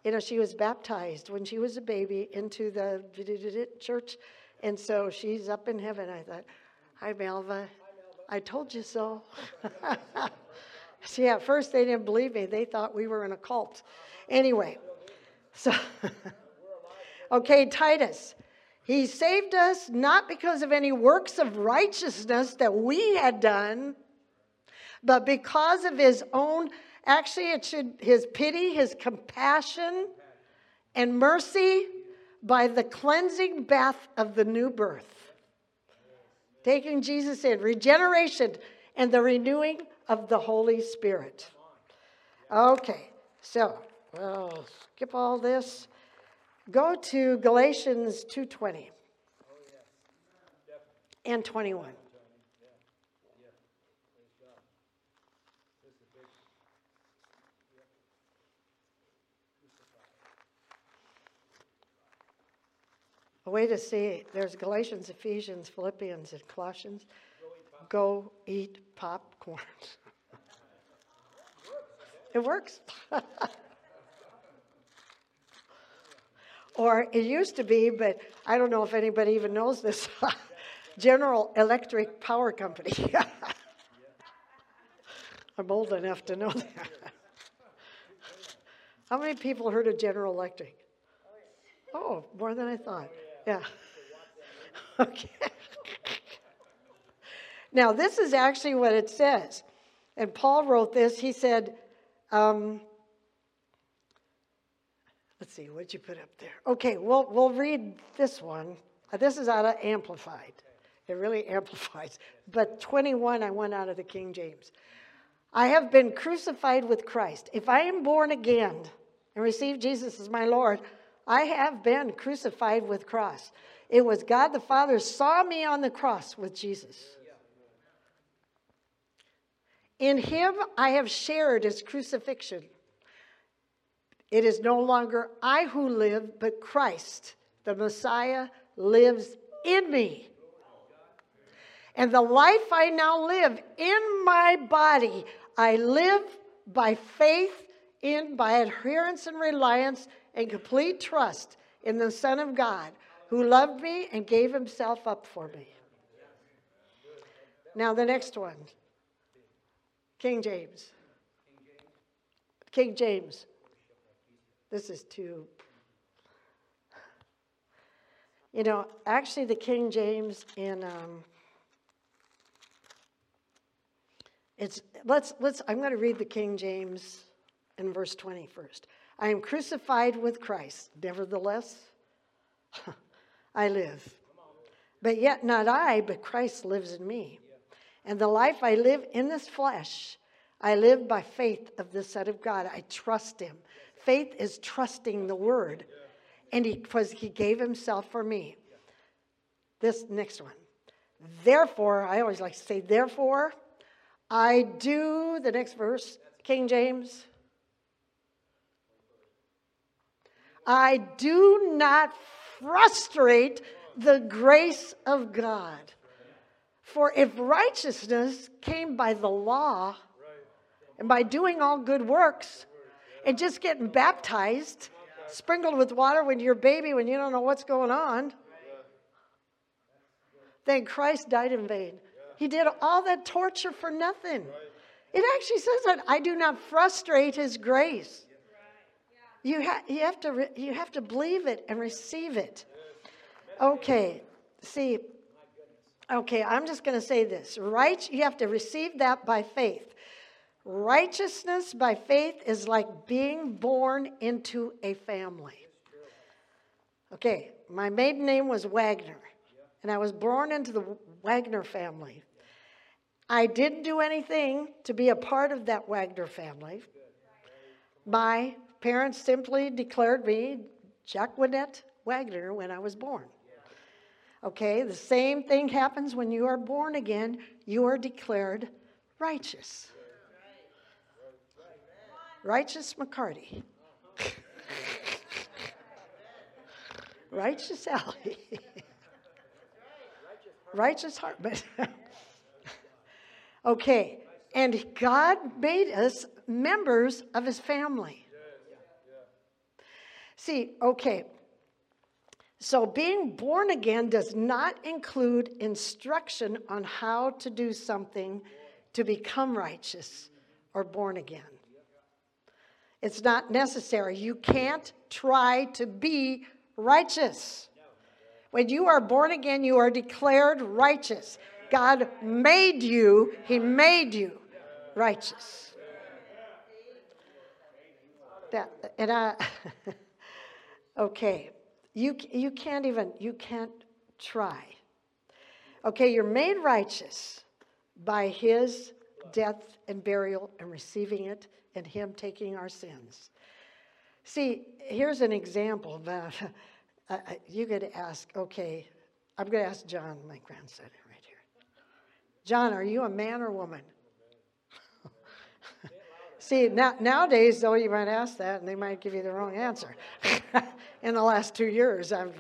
you know, she was baptized when she was a baby into the church. And so she's up in heaven. I thought, Hi, Melva. I told you so. See, at first they didn't believe me. They thought we were in a cult. Anyway, so, okay, Titus. He saved us not because of any works of righteousness that we had done, but because of his own Actually, it should his pity, his compassion, and mercy by the cleansing bath of the new birth. Taking Jesus in, regeneration, and the renewing of the Holy Spirit. Okay, so we'll skip all this. Go to Galatians 2:20 and 21. A way to see there's Galatians, Ephesians, Philippians, and Colossians. Go eat popcorn. it works. or it used to be, but I don't know if anybody even knows this General Electric Power Company. I'm old enough to know that. How many people heard of General Electric? Oh, more than I thought. Yeah. Okay. now, this is actually what it says. And Paul wrote this. He said, um, let's see, what'd you put up there? Okay, we'll, we'll read this one. Uh, this is out of Amplified. It really amplifies. But 21, I went out of the King James. I have been crucified with Christ. If I am born again and receive Jesus as my Lord, I have been crucified with cross. It was God the Father saw me on the cross with Jesus. In him I have shared his crucifixion. It is no longer I who live, but Christ, the Messiah, lives in me. And the life I now live in my body, I live by faith in, by adherence and reliance and complete trust in the Son of God who loved me and gave himself up for me. Now, the next one King James. King James. This is too. You know, actually, the King James in. Um, it's let's let's. I'm going to read the King James in verse 20 first. I am crucified with Christ. Nevertheless, I live. But yet not I, but Christ lives in me. And the life I live in this flesh, I live by faith of the Son of God. I trust him. Faith is trusting the word. And he because he gave himself for me. This next one. Therefore, I always like to say, therefore, I do the next verse, King James. I do not frustrate the grace of God. For if righteousness came by the law and by doing all good works and just getting baptized, sprinkled with water when you're a baby when you don't know what's going on, then Christ died in vain. He did all that torture for nothing. It actually says that I do not frustrate his grace. You, ha- you, have to re- you have to believe it and receive it. Okay, see, okay, I'm just going to say this. Right, you have to receive that by faith. Righteousness by faith is like being born into a family. Okay, my maiden name was Wagner, and I was born into the Wagner family. I didn't do anything to be a part of that Wagner family. My parents simply declared me Jacqueline Wagner when I was born. Okay, the same thing happens when you are born again. You are declared righteous. Righteous McCarty. righteous Allie. righteous Hartman. okay, and God made us members of his family. See, okay. So being born again does not include instruction on how to do something to become righteous or born again. It's not necessary. You can't try to be righteous. When you are born again, you are declared righteous. God made you, He made you righteous. That, and I, okay, you, you can't even, you can't try. Okay, you're made righteous by His death and burial and receiving it and Him taking our sins. See, here's an example about, uh, you could ask, okay, I'm going to ask John, my grandson, right here. John, are you a man or woman? See, now, nowadays, though, you might ask that and they might give you the wrong answer. In the last two years, I've,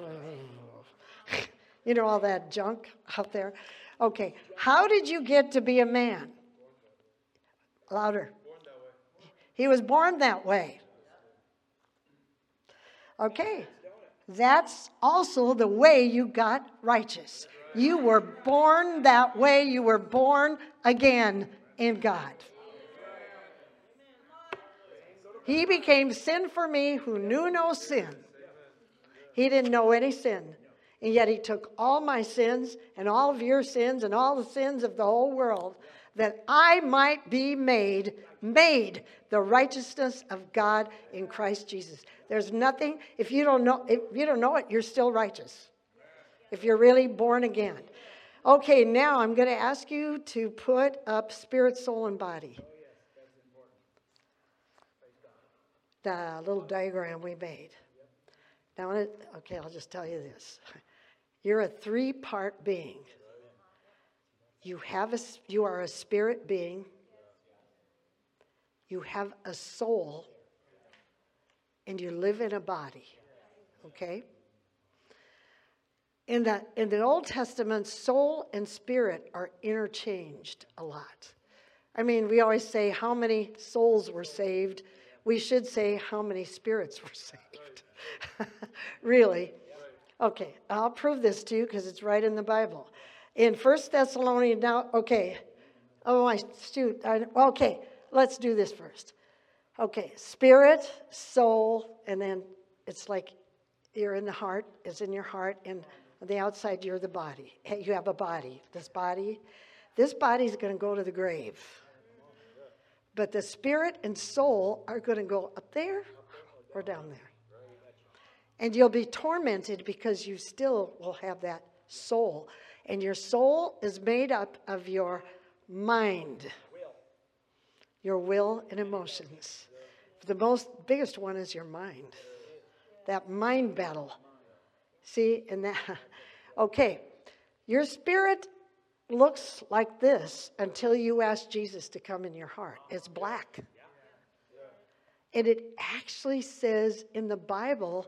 you know, all that junk out there. Okay, how did you get to be a man? Louder. He was born that way. Okay, that's also the way you got righteous. You were born that way, you were born again in God. He became sin for me who knew no sin. He didn't know any sin. And yet he took all my sins and all of your sins and all the sins of the whole world that I might be made, made the righteousness of God in Christ Jesus. There's nothing, if you don't know, if you don't know it, you're still righteous. If you're really born again. Okay, now I'm going to ask you to put up spirit, soul, and body. The little diagram we made. Now, okay, I'll just tell you this. You're a three part being. You, have a, you are a spirit being, you have a soul and you live in a body. Okay? In the, in the Old Testament, soul and spirit are interchanged a lot. I mean, we always say how many souls were saved. We should say how many spirits were saved. really. Okay, I'll prove this to you because it's right in the Bible. In First Thessalonians, now, okay. Oh, my, shoot. I, okay, let's do this first. Okay, spirit, soul, and then it's like you're in the heart, it's in your heart, and on the outside, you're the body. You have a body. This body, this body is going to go to the grave. But the spirit and soul are going to go up there or down there. And you'll be tormented because you still will have that soul. And your soul is made up of your mind, your will and emotions. The most biggest one is your mind. That mind battle. See, and that, okay, your spirit looks like this until you ask Jesus to come in your heart. It's black. And it actually says in the Bible,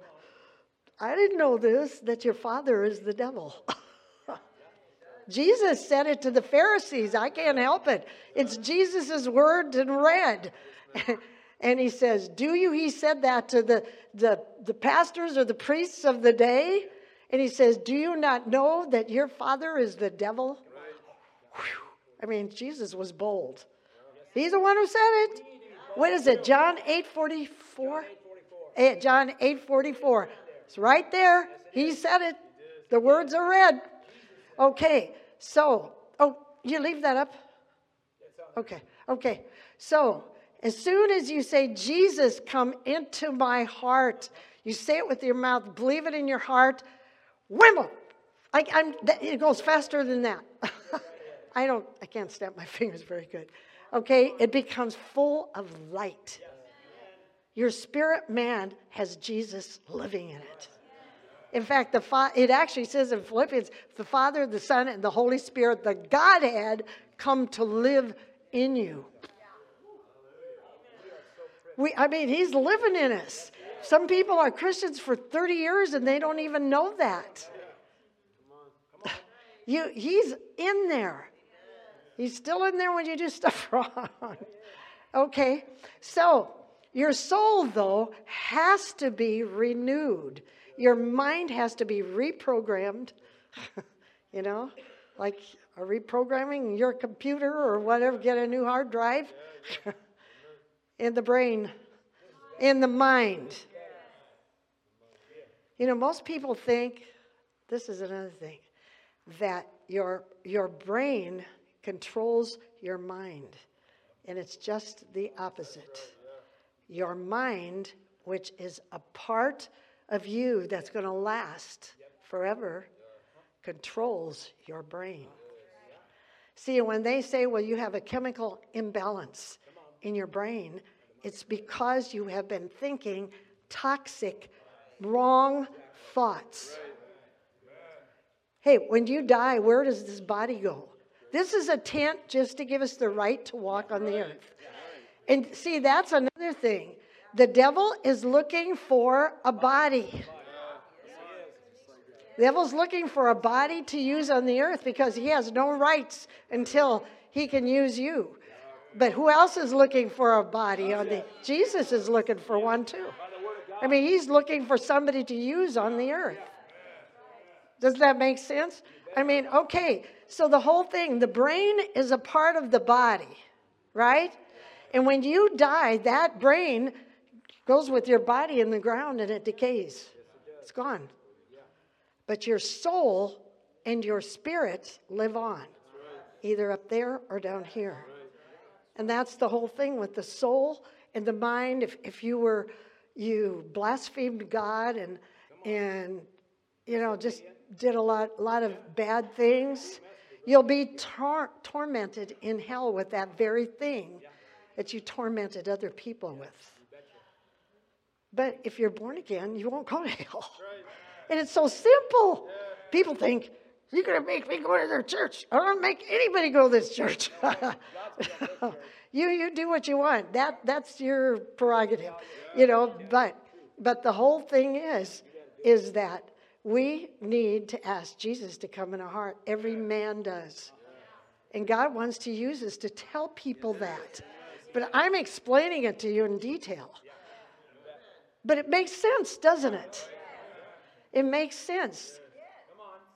I didn't know this, that your father is the devil. Jesus said it to the Pharisees. I can't help it. It's Jesus' words in red. and he says, Do you? He said that to the, the, the pastors or the priests of the day. And he says, Do you not know that your father is the devil? I mean, Jesus was bold. He's the one who said it. What is it? John 8 44? Eh, John 8 44. It's right there. He said it. The words are red. Okay, so, oh, you leave that up? Okay, okay. So, as soon as you say, Jesus, come into my heart, you say it with your mouth, believe it in your heart, wimble. I, am it goes faster than that. I don't, I can't snap my fingers very good. Okay, it becomes full of light. Your spirit man has Jesus living in it. In fact, the fa- it actually says in Philippians, the Father, the Son, and the Holy Spirit, the Godhead, come to live in you. We, I mean, He's living in us. Some people are Christians for 30 years and they don't even know that. You, he's in there. He's still in there when you do stuff wrong. okay, so your soul, though, has to be renewed. Your mind has to be reprogrammed, you know, like a reprogramming your computer or whatever, get a new hard drive in the brain, in the mind. You know, most people think, this is another thing, that your, your brain controls your mind. And it's just the opposite. Your mind, which is a part of you that's going to last forever, controls your brain. See, when they say, well, you have a chemical imbalance in your brain, it's because you have been thinking toxic, wrong thoughts. Hey, when you die, where does this body go? This is a tent just to give us the right to walk on the earth. And see, that's another thing. The devil is looking for a body. The devil's looking for a body to use on the earth because he has no rights until he can use you. But who else is looking for a body on the Jesus is looking for one too. I mean, he's looking for somebody to use on the earth. Does that make sense? I mean, okay, so the whole thing, the brain is a part of the body, right? And when you die, that brain goes with your body in the ground and it decays. It's gone. But your soul and your spirit live on, either up there or down here. And that's the whole thing with the soul and the mind. If, if you were, you blasphemed God and, and, you know, just did a lot, lot of bad things, you'll be tor- tormented in hell with that very thing that you tormented other people with. But if you're born again, you won't go to hell. And it's so simple. People think, You're going to make me go to their church. I don't make anybody go to this church. you you do what you want. That that's your prerogative, you know. But but the whole thing is is that we need to ask Jesus to come in our heart. Every man does, and God wants to use us to tell people that. But I'm explaining it to you in detail. But it makes sense, doesn't it? It makes sense.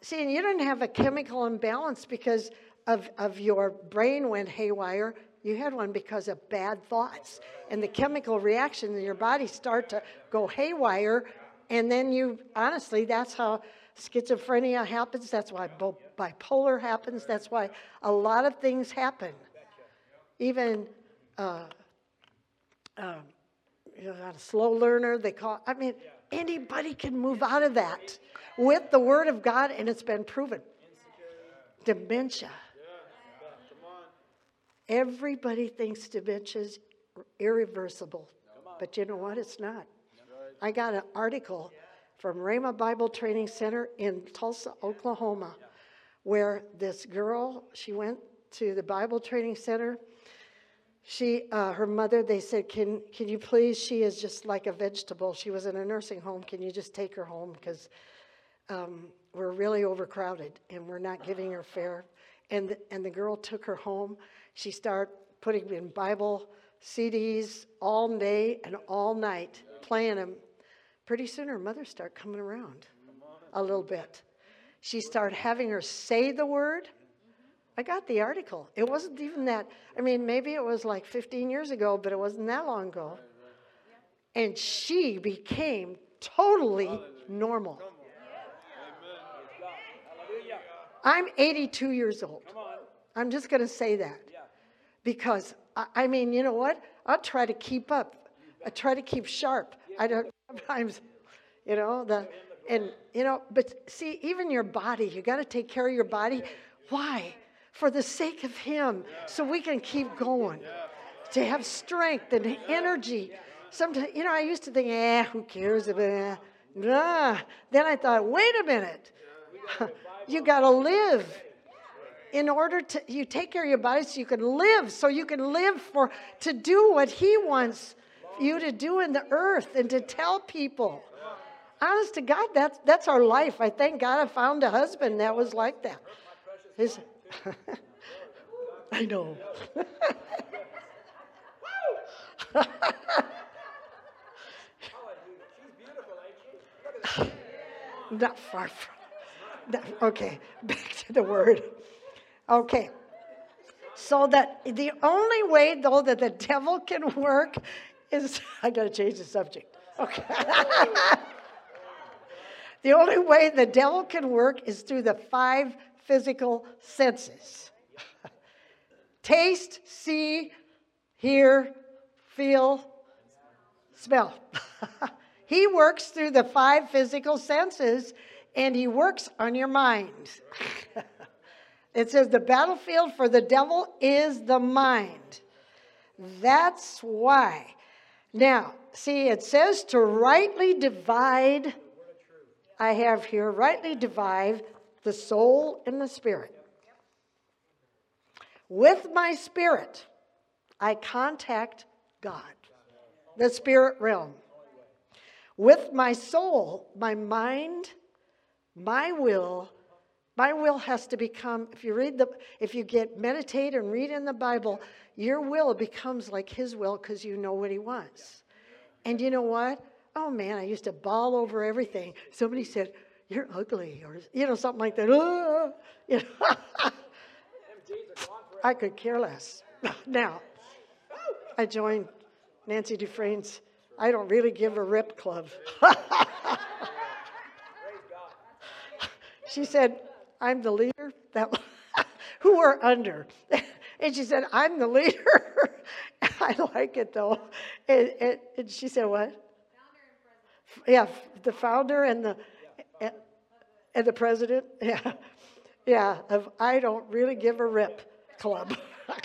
See, and you didn't have a chemical imbalance because of, of your brain went haywire. You had one because of bad thoughts. And the chemical reactions in your body start to go haywire. And then you, honestly, that's how schizophrenia happens. That's why bipolar happens. That's why a lot of things happen. Even uh, uh, you know, a slow learner, they call, I mean, anybody can move out of that with the Word of God, and it's been proven. Dementia. Everybody thinks dementia is irreversible, but you know what? It's not. I got an article from Rhema Bible Training Center in Tulsa, Oklahoma, where this girl, she went to the Bible Training Center. She, uh, her mother, they said, can, can you please, she is just like a vegetable. She was in a nursing home. Can you just take her home? Because um, we're really overcrowded and we're not giving her fair. And, and the girl took her home. She started putting in Bible CDs all day and all night, playing them. Pretty soon her mother started coming around a little bit. She started having her say the word. I got the article. It wasn't even that, I mean, maybe it was like 15 years ago, but it wasn't that long ago. And she became totally normal. I'm 82 years old. I'm just going to say that. Because, I, mean, you know what? I'll try to keep up. I try to keep sharp. I don't sometimes, you know, the, and, you know, but see, even your body, you got to take care of your body. Why? For the sake of Him, so we can keep going, to have strength and energy. Sometimes, you know, I used to think, eh, who cares about Nah. Then I thought, wait a minute. You got to live in order to you take care of your body so you can live so you can live for to do what he wants you to do in the earth and to tell people honest to god that's that's our life i thank god i found a husband that was like that His, i know not far from Okay, back to the word. Okay. So that the only way, though, that the devil can work is I got to change the subject. Okay. the only way the devil can work is through the five physical senses taste, see, hear, feel, smell. he works through the five physical senses and he works on your mind. it says the battlefield for the devil is the mind. That's why. Now, see, it says to rightly divide, I have here, rightly divide the soul and the spirit. With my spirit, I contact God, the spirit realm. With my soul, my mind, my will, my will has to become, if you read the, if you get meditate and read in the Bible, your will becomes like his will because you know what he wants. And you know what? Oh man, I used to bawl over everything. Somebody said, You're ugly, or you know, something like that. You know. I could care less. now, I joined Nancy Dufresne's I don't really give a rip club. She said, I'm the leader that who are under. And she said, I'm the leader. I like it though. And, and, and she said, What? Yeah, the founder and the and the president. Yeah. Yeah, of I don't really give a rip club.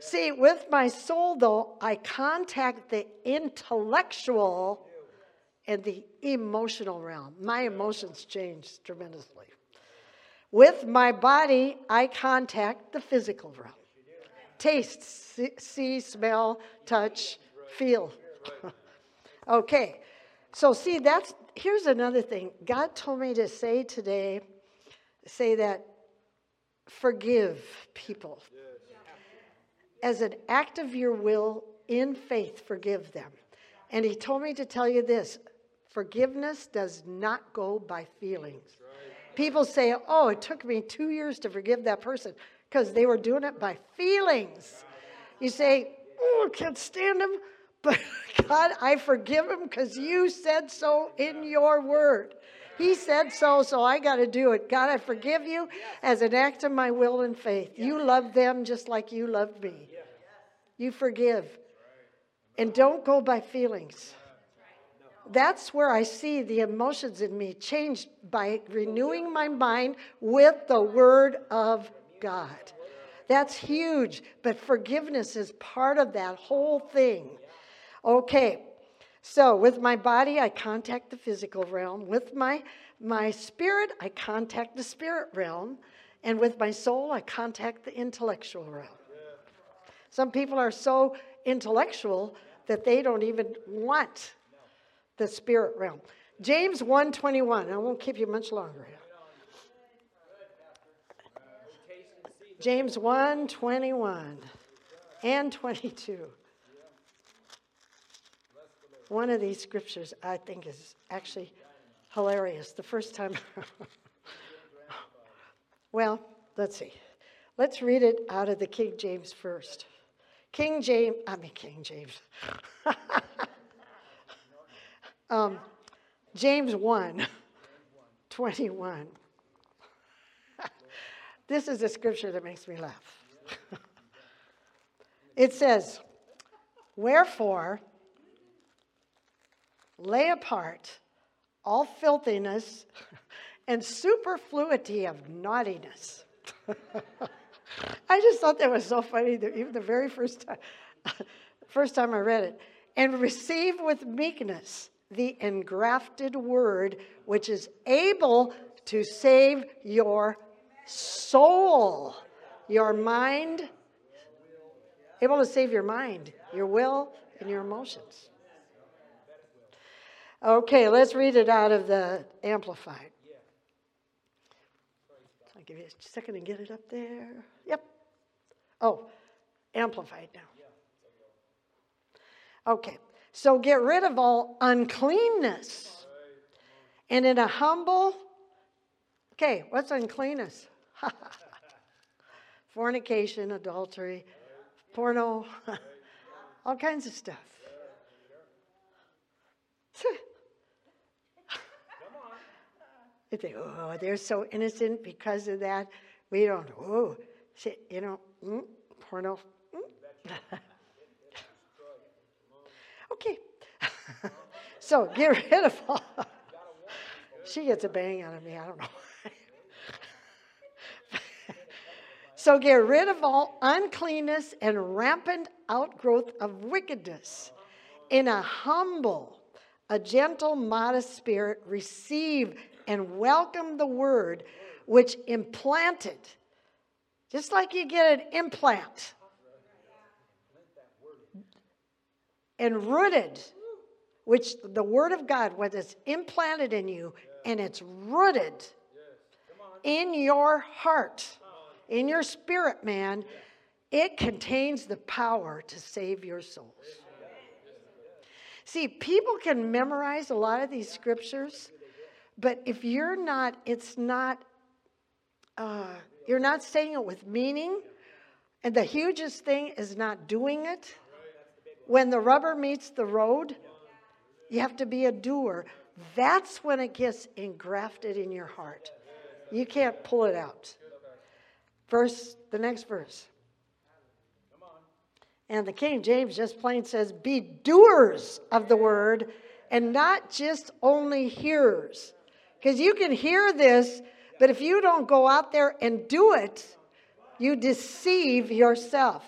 See, with my soul though, I contact the intellectual and the emotional realm. My emotions change tremendously. With my body, I contact the physical realm. Taste, see, see smell, touch, feel. okay, so see, that's here's another thing. God told me to say today, say that forgive people. As an act of your will in faith, forgive them. And he told me to tell you this forgiveness does not go by feelings. People say, oh, it took me two years to forgive that person because they were doing it by feelings. You say, oh, I can't stand him, but God, I forgive him because you said so in your word. He said so, so I got to do it. God, I forgive you as an act of my will and faith. You love them just like you loved me. You forgive. And don't go by feelings. That's where I see the emotions in me changed by renewing my mind with the Word of God. That's huge, but forgiveness is part of that whole thing. Okay, so with my body, I contact the physical realm. With my, my spirit, I contact the spirit realm. And with my soul, I contact the intellectual realm. Some people are so intellectual that they don't even want the spirit realm. James 1:21. I won't keep you much longer. James 1:21 and 22. One of these scriptures I think is actually hilarious. The first time Well, let's see. Let's read it out of the King James first. King James, I mean King James. um, James 1 21. this is a scripture that makes me laugh. it says, Wherefore, lay apart all filthiness and superfluity of naughtiness. I just thought that was so funny, even the very first time, first time I read it. And receive with meekness the engrafted word, which is able to save your soul, your mind, able to save your mind, your will, and your emotions. Okay, let's read it out of the Amplified. I'll give you a second to get it up there. Yep. Oh, Amplified now. Okay, so get rid of all uncleanness. And in a humble, okay, what's uncleanness? Fornication, adultery, porno, all kinds of stuff. Oh, they're so innocent because of that. We don't, oh, you know, mm, porno. Mm. okay. so get rid of all. she gets a bang out of me, I don't know. so get rid of all uncleanness and rampant outgrowth of wickedness in a humble, a gentle, modest spirit, receive and welcome the word which implanted, just like you get an implant, and rooted, which the word of God, when it's implanted in you and it's rooted in your heart, in your spirit, man, it contains the power to save your souls. See, people can memorize a lot of these scriptures, but if you're not, it's not, uh, you're not saying it with meaning. And the hugest thing is not doing it. When the rubber meets the road, you have to be a doer. That's when it gets engrafted in your heart. You can't pull it out. Verse, the next verse. And the King James just plain says, Be doers of the word and not just only hearers. Because you can hear this, but if you don't go out there and do it, you deceive yourself.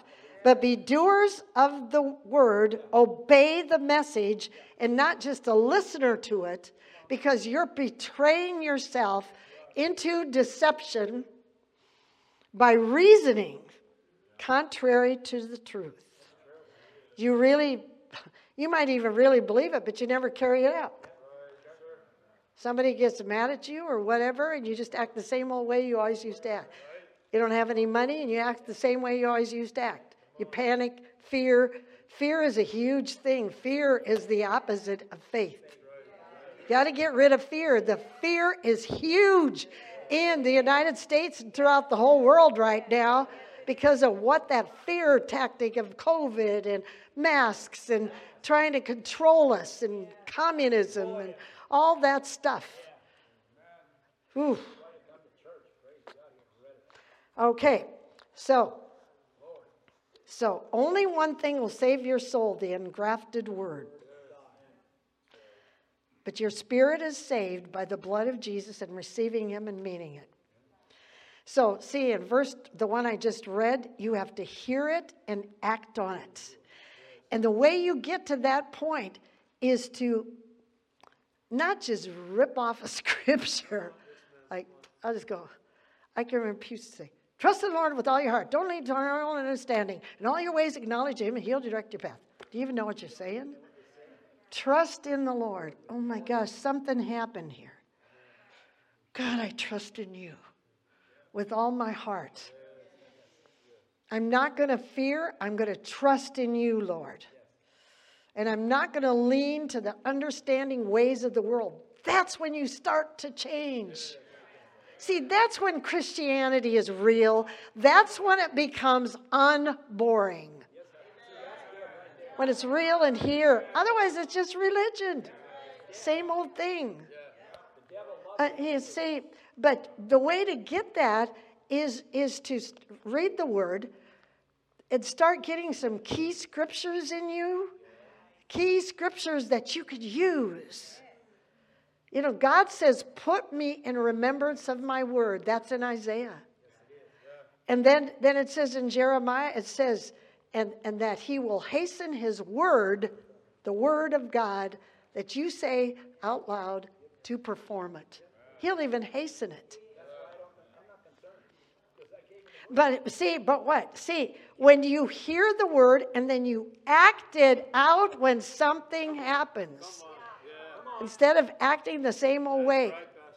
but be doers of the word, obey the message, and not just a listener to it, because you're betraying yourself into deception by reasoning contrary to the truth. You really, you might even really believe it, but you never carry it out. Somebody gets mad at you or whatever, and you just act the same old way you always used to act. You don't have any money, and you act the same way you always used to act. You panic, fear. Fear is a huge thing. Fear is the opposite of faith. You got to get rid of fear. The fear is huge in the United States and throughout the whole world right now because of what that fear tactic of COVID and masks and trying to control us and communism and all that stuff. Ooh. Okay, so so only one thing will save your soul, the engrafted word. But your spirit is saved by the blood of Jesus and receiving him and meaning it. So, see, in verse, the one I just read, you have to hear it and act on it. And the way you get to that point is to not just rip off a scripture. Like, I'll just go, I can remember Pew say, Trust the Lord with all your heart. Don't lean to your own understanding. In all your ways, acknowledge Him, and He'll direct your path. Do you even know what you're saying? Trust in the Lord. Oh my gosh, something happened here. God, I trust in you with all my heart. I'm not going to fear, I'm going to trust in you, Lord. And I'm not going to lean to the understanding ways of the world. That's when you start to change. See, that's when Christianity is real. That's when it becomes unboring. When it's real and here. Otherwise, it's just religion. Same old thing. Uh, you see, but the way to get that is, is to read the word and start getting some key scriptures in you, key scriptures that you could use. You know, God says, Put me in remembrance of my word. That's in Isaiah. And then, then it says in Jeremiah, it says, and, and that he will hasten his word, the word of God, that you say out loud to perform it. He'll even hasten it. But see, but what? See, when you hear the word and then you act it out when something happens instead of acting the same old way.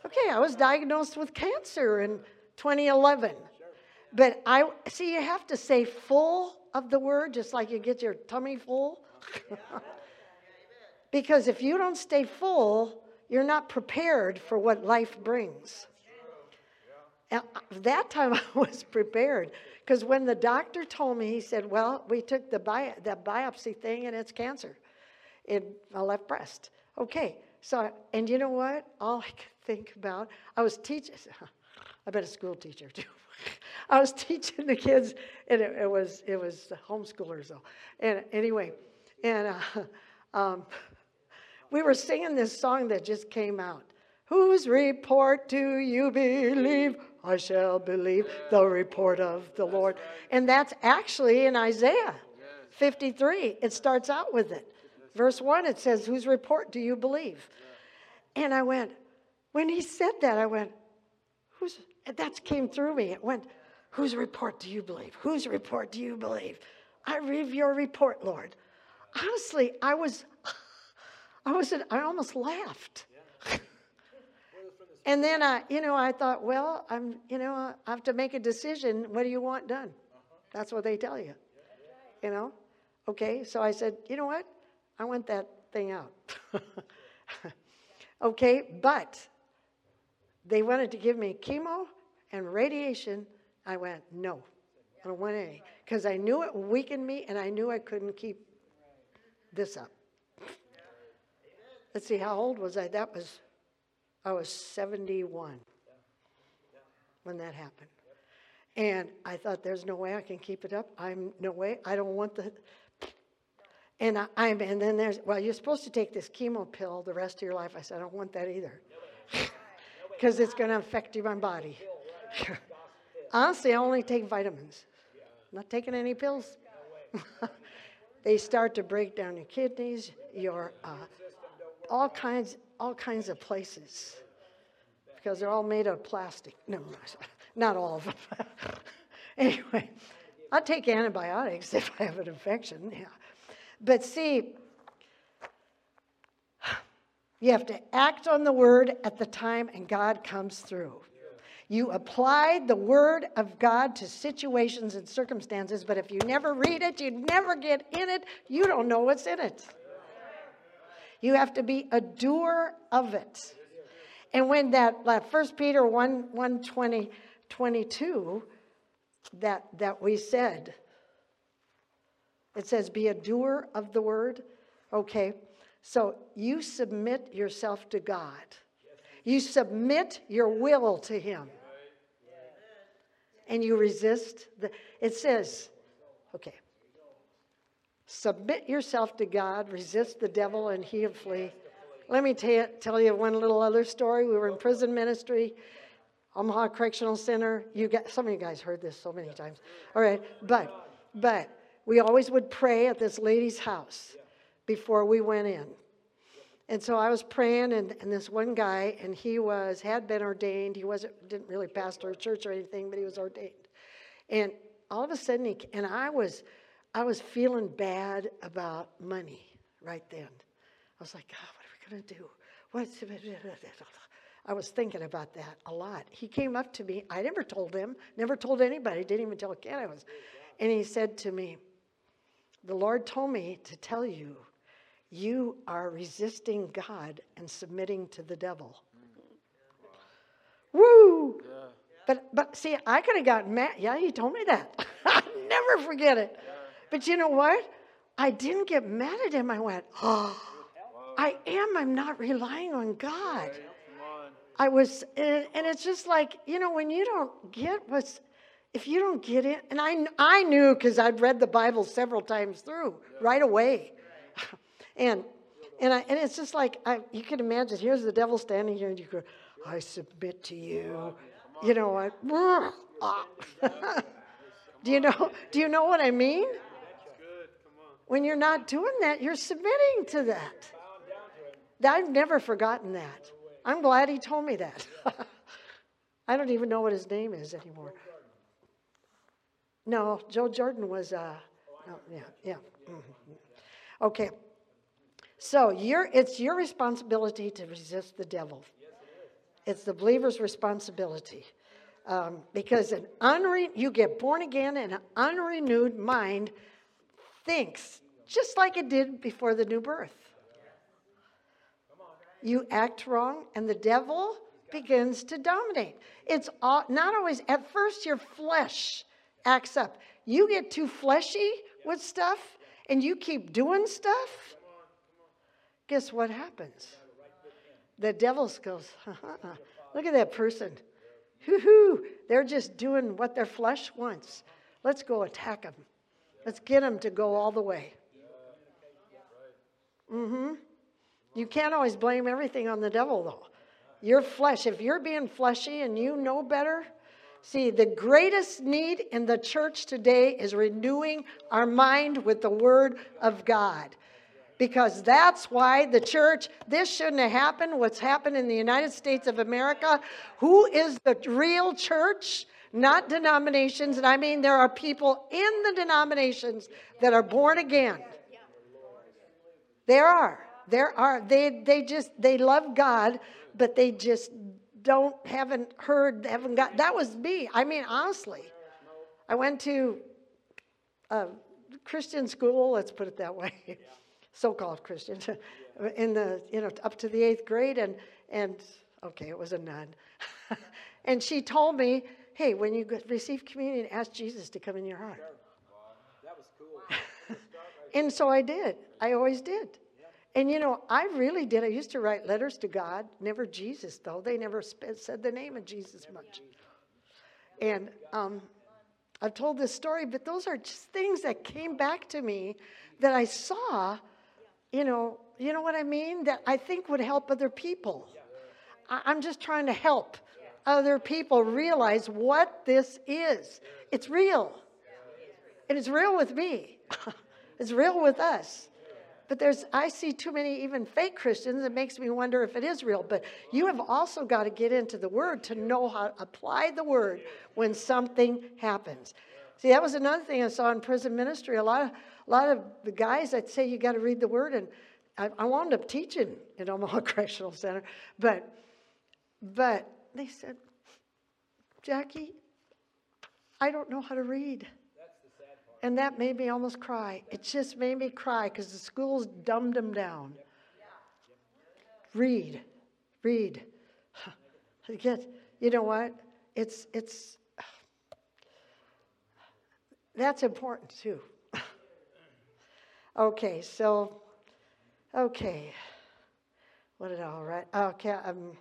Okay, I was diagnosed with cancer in 2011. But I see you have to say full of the word just like you get your tummy full. because if you don't stay full, you're not prepared for what life brings. That time I was prepared because when the doctor told me, he said, Well, we took the, bi- the biopsy thing and it's cancer in my left breast. Okay, so, and you know what? All I could think about, I was teaching, I've been a school teacher too. I was teaching the kids, and it, it was it was homeschoolers though. And anyway, and uh, um, we were singing this song that just came out. Whose report do you believe? I shall believe the report of the Lord. And that's actually in Isaiah 53. It starts out with it. Verse 1, it says, Whose report do you believe? And I went, when he said that, I went, Who's that came through me. It went, Whose report do you believe? Whose report do you believe? I read your report, Lord. Honestly, I was I was I almost laughed. And then I, you know, I thought, well, I'm, you know, I have to make a decision. What do you want done? Uh-huh. That's what they tell you. You know? Okay, so I said, you know what? I want that thing out. okay, but they wanted to give me chemo and radiation. I went, no, I don't want any. Because I knew it weakened me and I knew I couldn't keep this up. Let's see, how old was I? That was, I was 71 when that happened. And I thought, there's no way I can keep it up. I'm no way. I don't want the, and I, I'm, and then there's, well, you're supposed to take this chemo pill the rest of your life. I said, I don't want that either. Because it's going to affect your body. Honestly, I only take vitamins. Not taking any pills. they start to break down your kidneys, your uh, all kinds, all kinds of places, because they're all made of plastic. No, not all of them. anyway, I take antibiotics if I have an infection. Yeah, but see, you have to act on the word at the time, and God comes through. You applied the word of God to situations and circumstances, but if you never read it, you never get in it, you don't know what's in it. You have to be a doer of it. And when that, that 1 Peter 1, 1 20, 22, that, that we said, it says, be a doer of the word. Okay, so you submit yourself to God. You submit your will to Him and you resist the it says okay submit yourself to god resist the devil and he'll flee. Let me tell you, tell you one little other story. We were in prison ministry omaha correctional center. You got some of you guys heard this so many times. All right but but we always would pray at this lady's house before we went in. And so I was praying, and, and this one guy, and he was had been ordained. He wasn't didn't really pastor a church or anything, but he was ordained. And all of a sudden, he and I was I was feeling bad about money right then. I was like, God, what are we gonna do? What's I was thinking about that a lot. He came up to me. I never told him, never told anybody, didn't even tell Ken I was. And he said to me, The Lord told me to tell you you are resisting God and submitting to the devil. Woo! Yeah. But but see, I could have gotten mad. Yeah, he told me that. I'll never forget it. Yeah. But you know what? I didn't get mad at him. I went, oh, I am. I'm not relying on God. I was, and, and it's just like you know when you don't get what's if you don't get it, and I, I knew because I'd read the Bible several times through right away. And and, I, and it's just like I, you can imagine. Here's the devil standing here, and you go, "I submit to you." You know, I, do you know? Do you know what I mean? When you're not doing that, you're submitting to that. I've never forgotten that. I'm glad he told me that. I don't even know what his name is anymore. No, Joe Jordan was. Uh, no, yeah, yeah. Mm-hmm. Okay. So it's your responsibility to resist the devil. It's the believer's responsibility. Um, because an unre- you get born again and an unrenewed mind thinks just like it did before the new birth. You act wrong, and the devil begins to dominate. It's all, not always, at first, your flesh acts up. You get too fleshy with stuff, and you keep doing stuff guess what happens? The devil goes, look at that person. Hoo-hoo, they're just doing what their flesh wants. Let's go attack them. Let's get them to go all the way. Mm-hmm. You can't always blame everything on the devil, though. Your flesh, if you're being fleshy and you know better, see, the greatest need in the church today is renewing our mind with the Word of God because that's why the church, this shouldn't have happened, what's happened in the United States of America. Who is the real church? Not denominations. And I mean, there are people in the denominations that are born again. There are. There are. They, they just, they love God, but they just don't, haven't heard, haven't got, that was me. I mean, honestly. I went to a Christian school, let's put it that way so-called Christian, in the you know up to the eighth grade, and and okay, it was a nun, and she told me, hey, when you receive communion, ask Jesus to come in your heart. That was cool. and so I did. I always did. And you know, I really did. I used to write letters to God, never Jesus though. They never said the name of Jesus much. And um, I've told this story, but those are just things that came back to me that I saw you know, you know what I mean? That I think would help other people. I, I'm just trying to help other people realize what this is. It's real. And it's real with me. it's real with us. But there's, I see too many even fake Christians. It makes me wonder if it is real. But you have also got to get into the Word to know how to apply the Word when something happens. See, that was another thing I saw in prison ministry. A lot of, a lot of the guys that say you got to read the Word, and I, I wound up teaching at Omaha Correctional Center, but, but they said, Jackie, I don't know how to read. And that made me almost cry. It just made me cry because the schools dumbed them down. Read, read. Get, you know what? It's it's that's important too. okay, so okay, what did I all write? Okay, um,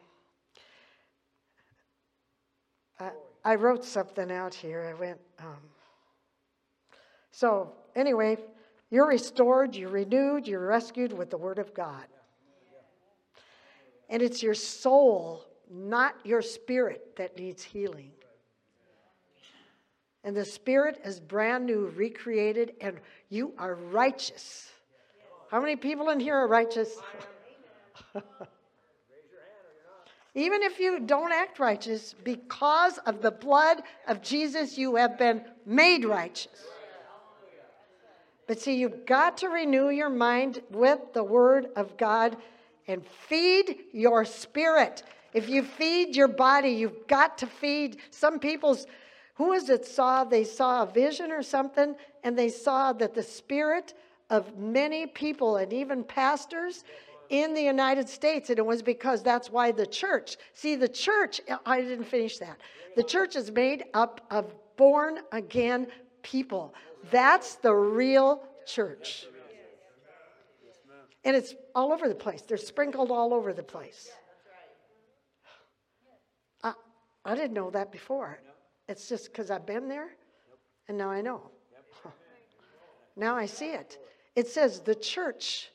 I, wrote something out here. I went. Um, so, anyway, you're restored, you're renewed, you're rescued with the Word of God. And it's your soul, not your spirit, that needs healing. And the spirit is brand new, recreated, and you are righteous. How many people in here are righteous? Even if you don't act righteous, because of the blood of Jesus, you have been made righteous. But see, you've got to renew your mind with the Word of God and feed your spirit. If you feed your body, you've got to feed. Some people's, who is it saw? They saw a vision or something, and they saw that the spirit of many people and even pastors in the United States, and it was because that's why the church, see, the church, I didn't finish that. The church is made up of born again people. That's the real church. And it's all over the place. They're sprinkled all over the place. I, I didn't know that before. It's just because I've been there, and now I know. Now I see it. It says the church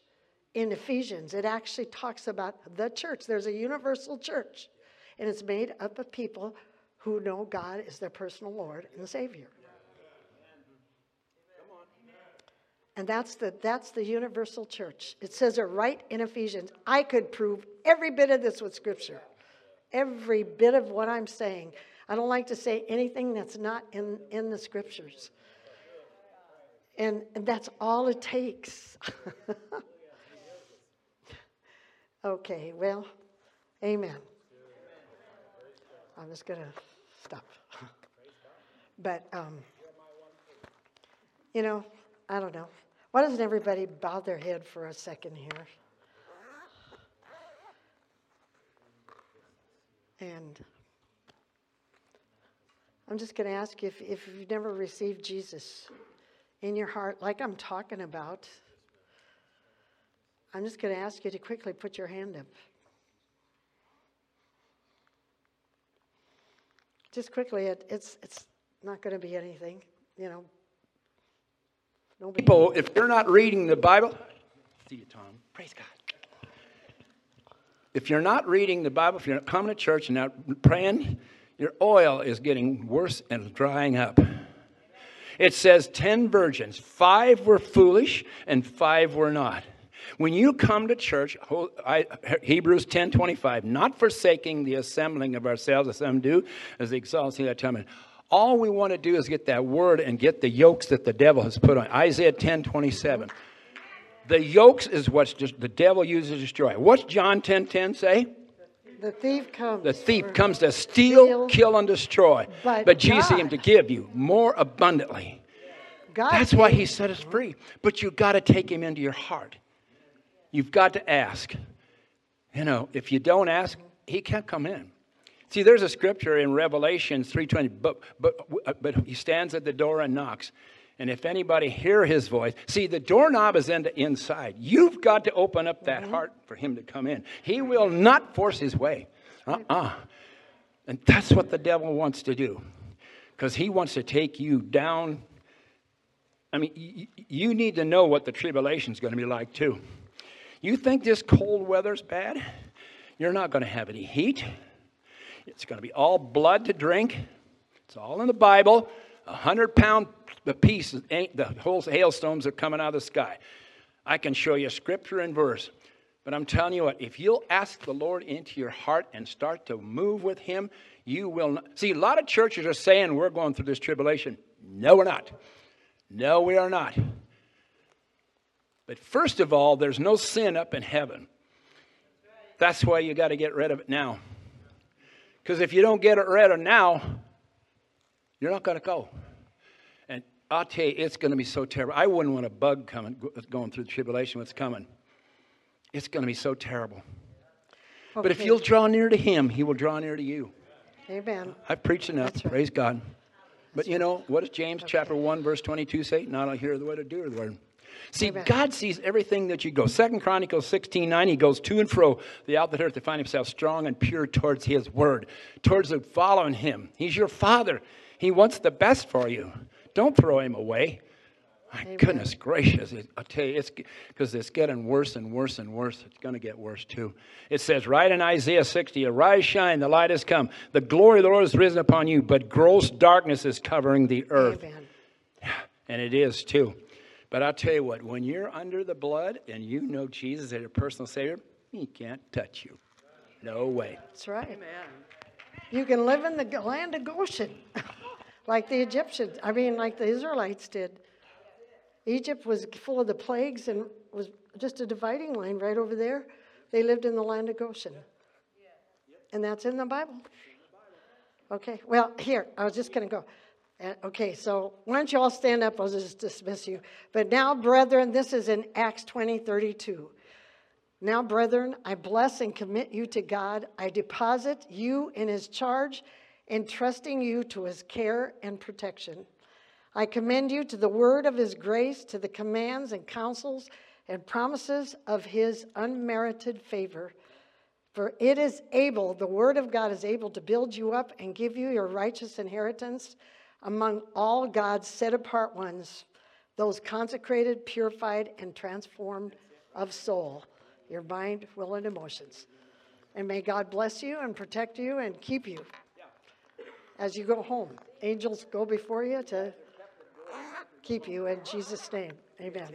in Ephesians. It actually talks about the church. There's a universal church, and it's made up of people who know God is their personal Lord and Savior. And that's the, that's the universal church. It says it right in Ephesians. I could prove every bit of this with Scripture, every bit of what I'm saying. I don't like to say anything that's not in, in the Scriptures. And, and that's all it takes. okay, well, amen. I'm just going to stop. But, um, you know, I don't know. Why doesn't everybody bow their head for a second here? And I'm just going to ask you if, if you've never received Jesus in your heart, like I'm talking about, I'm just going to ask you to quickly put your hand up. Just quickly, it, it's, it's not going to be anything, you know, Nobody People, if you're not reading the Bible, see you, Tom. Praise God. If you're not reading the Bible, if you're not coming to church and not praying, your oil is getting worse and drying up. It says 10 virgins, five were foolish and five were not. When you come to church, Hebrews 10 25, not forsaking the assembling of ourselves as some do, as the exalting that time. All we want to do is get that word and get the yokes that the devil has put on. Isaiah 10 27. The yokes is what the devil uses to destroy. What's John 10 10 say? The thief comes. The thief comes to steal, steal kill, and destroy. But, but Jesus came to give you more abundantly. God That's why he set us free. But you've got to take him into your heart. You've got to ask. You know, if you don't ask, he can't come in. See, there's a scripture in Revelation 3:20, but, but, but he stands at the door and knocks. And if anybody hear his voice, see, the doorknob is in the inside. You've got to open up that mm-hmm. heart for him to come in. He will not force his way. Uh-uh. And that's what the devil wants to do. Because he wants to take you down. I mean, y- you need to know what the tribulation is going to be like, too. You think this cold weather's bad? You're not going to have any heat. It's going to be all blood to drink. It's all in the Bible. A hundred pound the peace ain't eh, the whole hailstones are coming out of the sky. I can show you scripture and verse. But I'm telling you what, if you'll ask the Lord into your heart and start to move with Him, you will not. See, a lot of churches are saying we're going through this tribulation. No, we're not. No, we are not. But first of all, there's no sin up in heaven. That's why you got to get rid of it now. Because if you don't get it rid of now, you're not going to go. And I'll tell you, it's going to be so terrible. I wouldn't want a bug coming, going through the tribulation, what's coming. It's going to be so terrible. But if you'll draw near to Him, He will draw near to you. Amen. I've preached enough. Right. Praise God. But you know, what does James chapter 1, verse 22 say? Not I hear the word or do the word. See, Amen. God sees everything that you go. Second Chronicles 16, 9, he goes to and fro the out the earth to find himself strong and pure towards his word, towards the following him. He's your father. He wants the best for you. Don't throw him away. My goodness gracious. It- I'll tell you, it's because it's getting worse and worse and worse. It's going to get worse too. It says right in Isaiah 60, Arise, shine, the light has come. The glory of the Lord has risen upon you, but gross darkness is covering the earth. Amen. And it is too. But I'll tell you what, when you're under the blood and you know Jesus as your personal Savior, he can't touch you. No way. That's right. Amen. You can live in the land of Goshen, like the Egyptians, I mean, like the Israelites did. Egypt was full of the plagues and was just a dividing line right over there. They lived in the land of Goshen. And that's in the Bible. Okay, well, here, I was just going to go. Okay, so why don't you all stand up? I'll just dismiss you. But now, brethren, this is in Acts 20 32. Now, brethren, I bless and commit you to God. I deposit you in his charge, entrusting you to his care and protection. I commend you to the word of his grace, to the commands and counsels and promises of his unmerited favor. For it is able, the word of God is able to build you up and give you your righteous inheritance among all God's set apart ones, those consecrated, purified, and transformed of soul, your mind, will, and emotions. And may God bless you and protect you and keep you as you go home. Angels go before you to keep you in Jesus' name. Amen.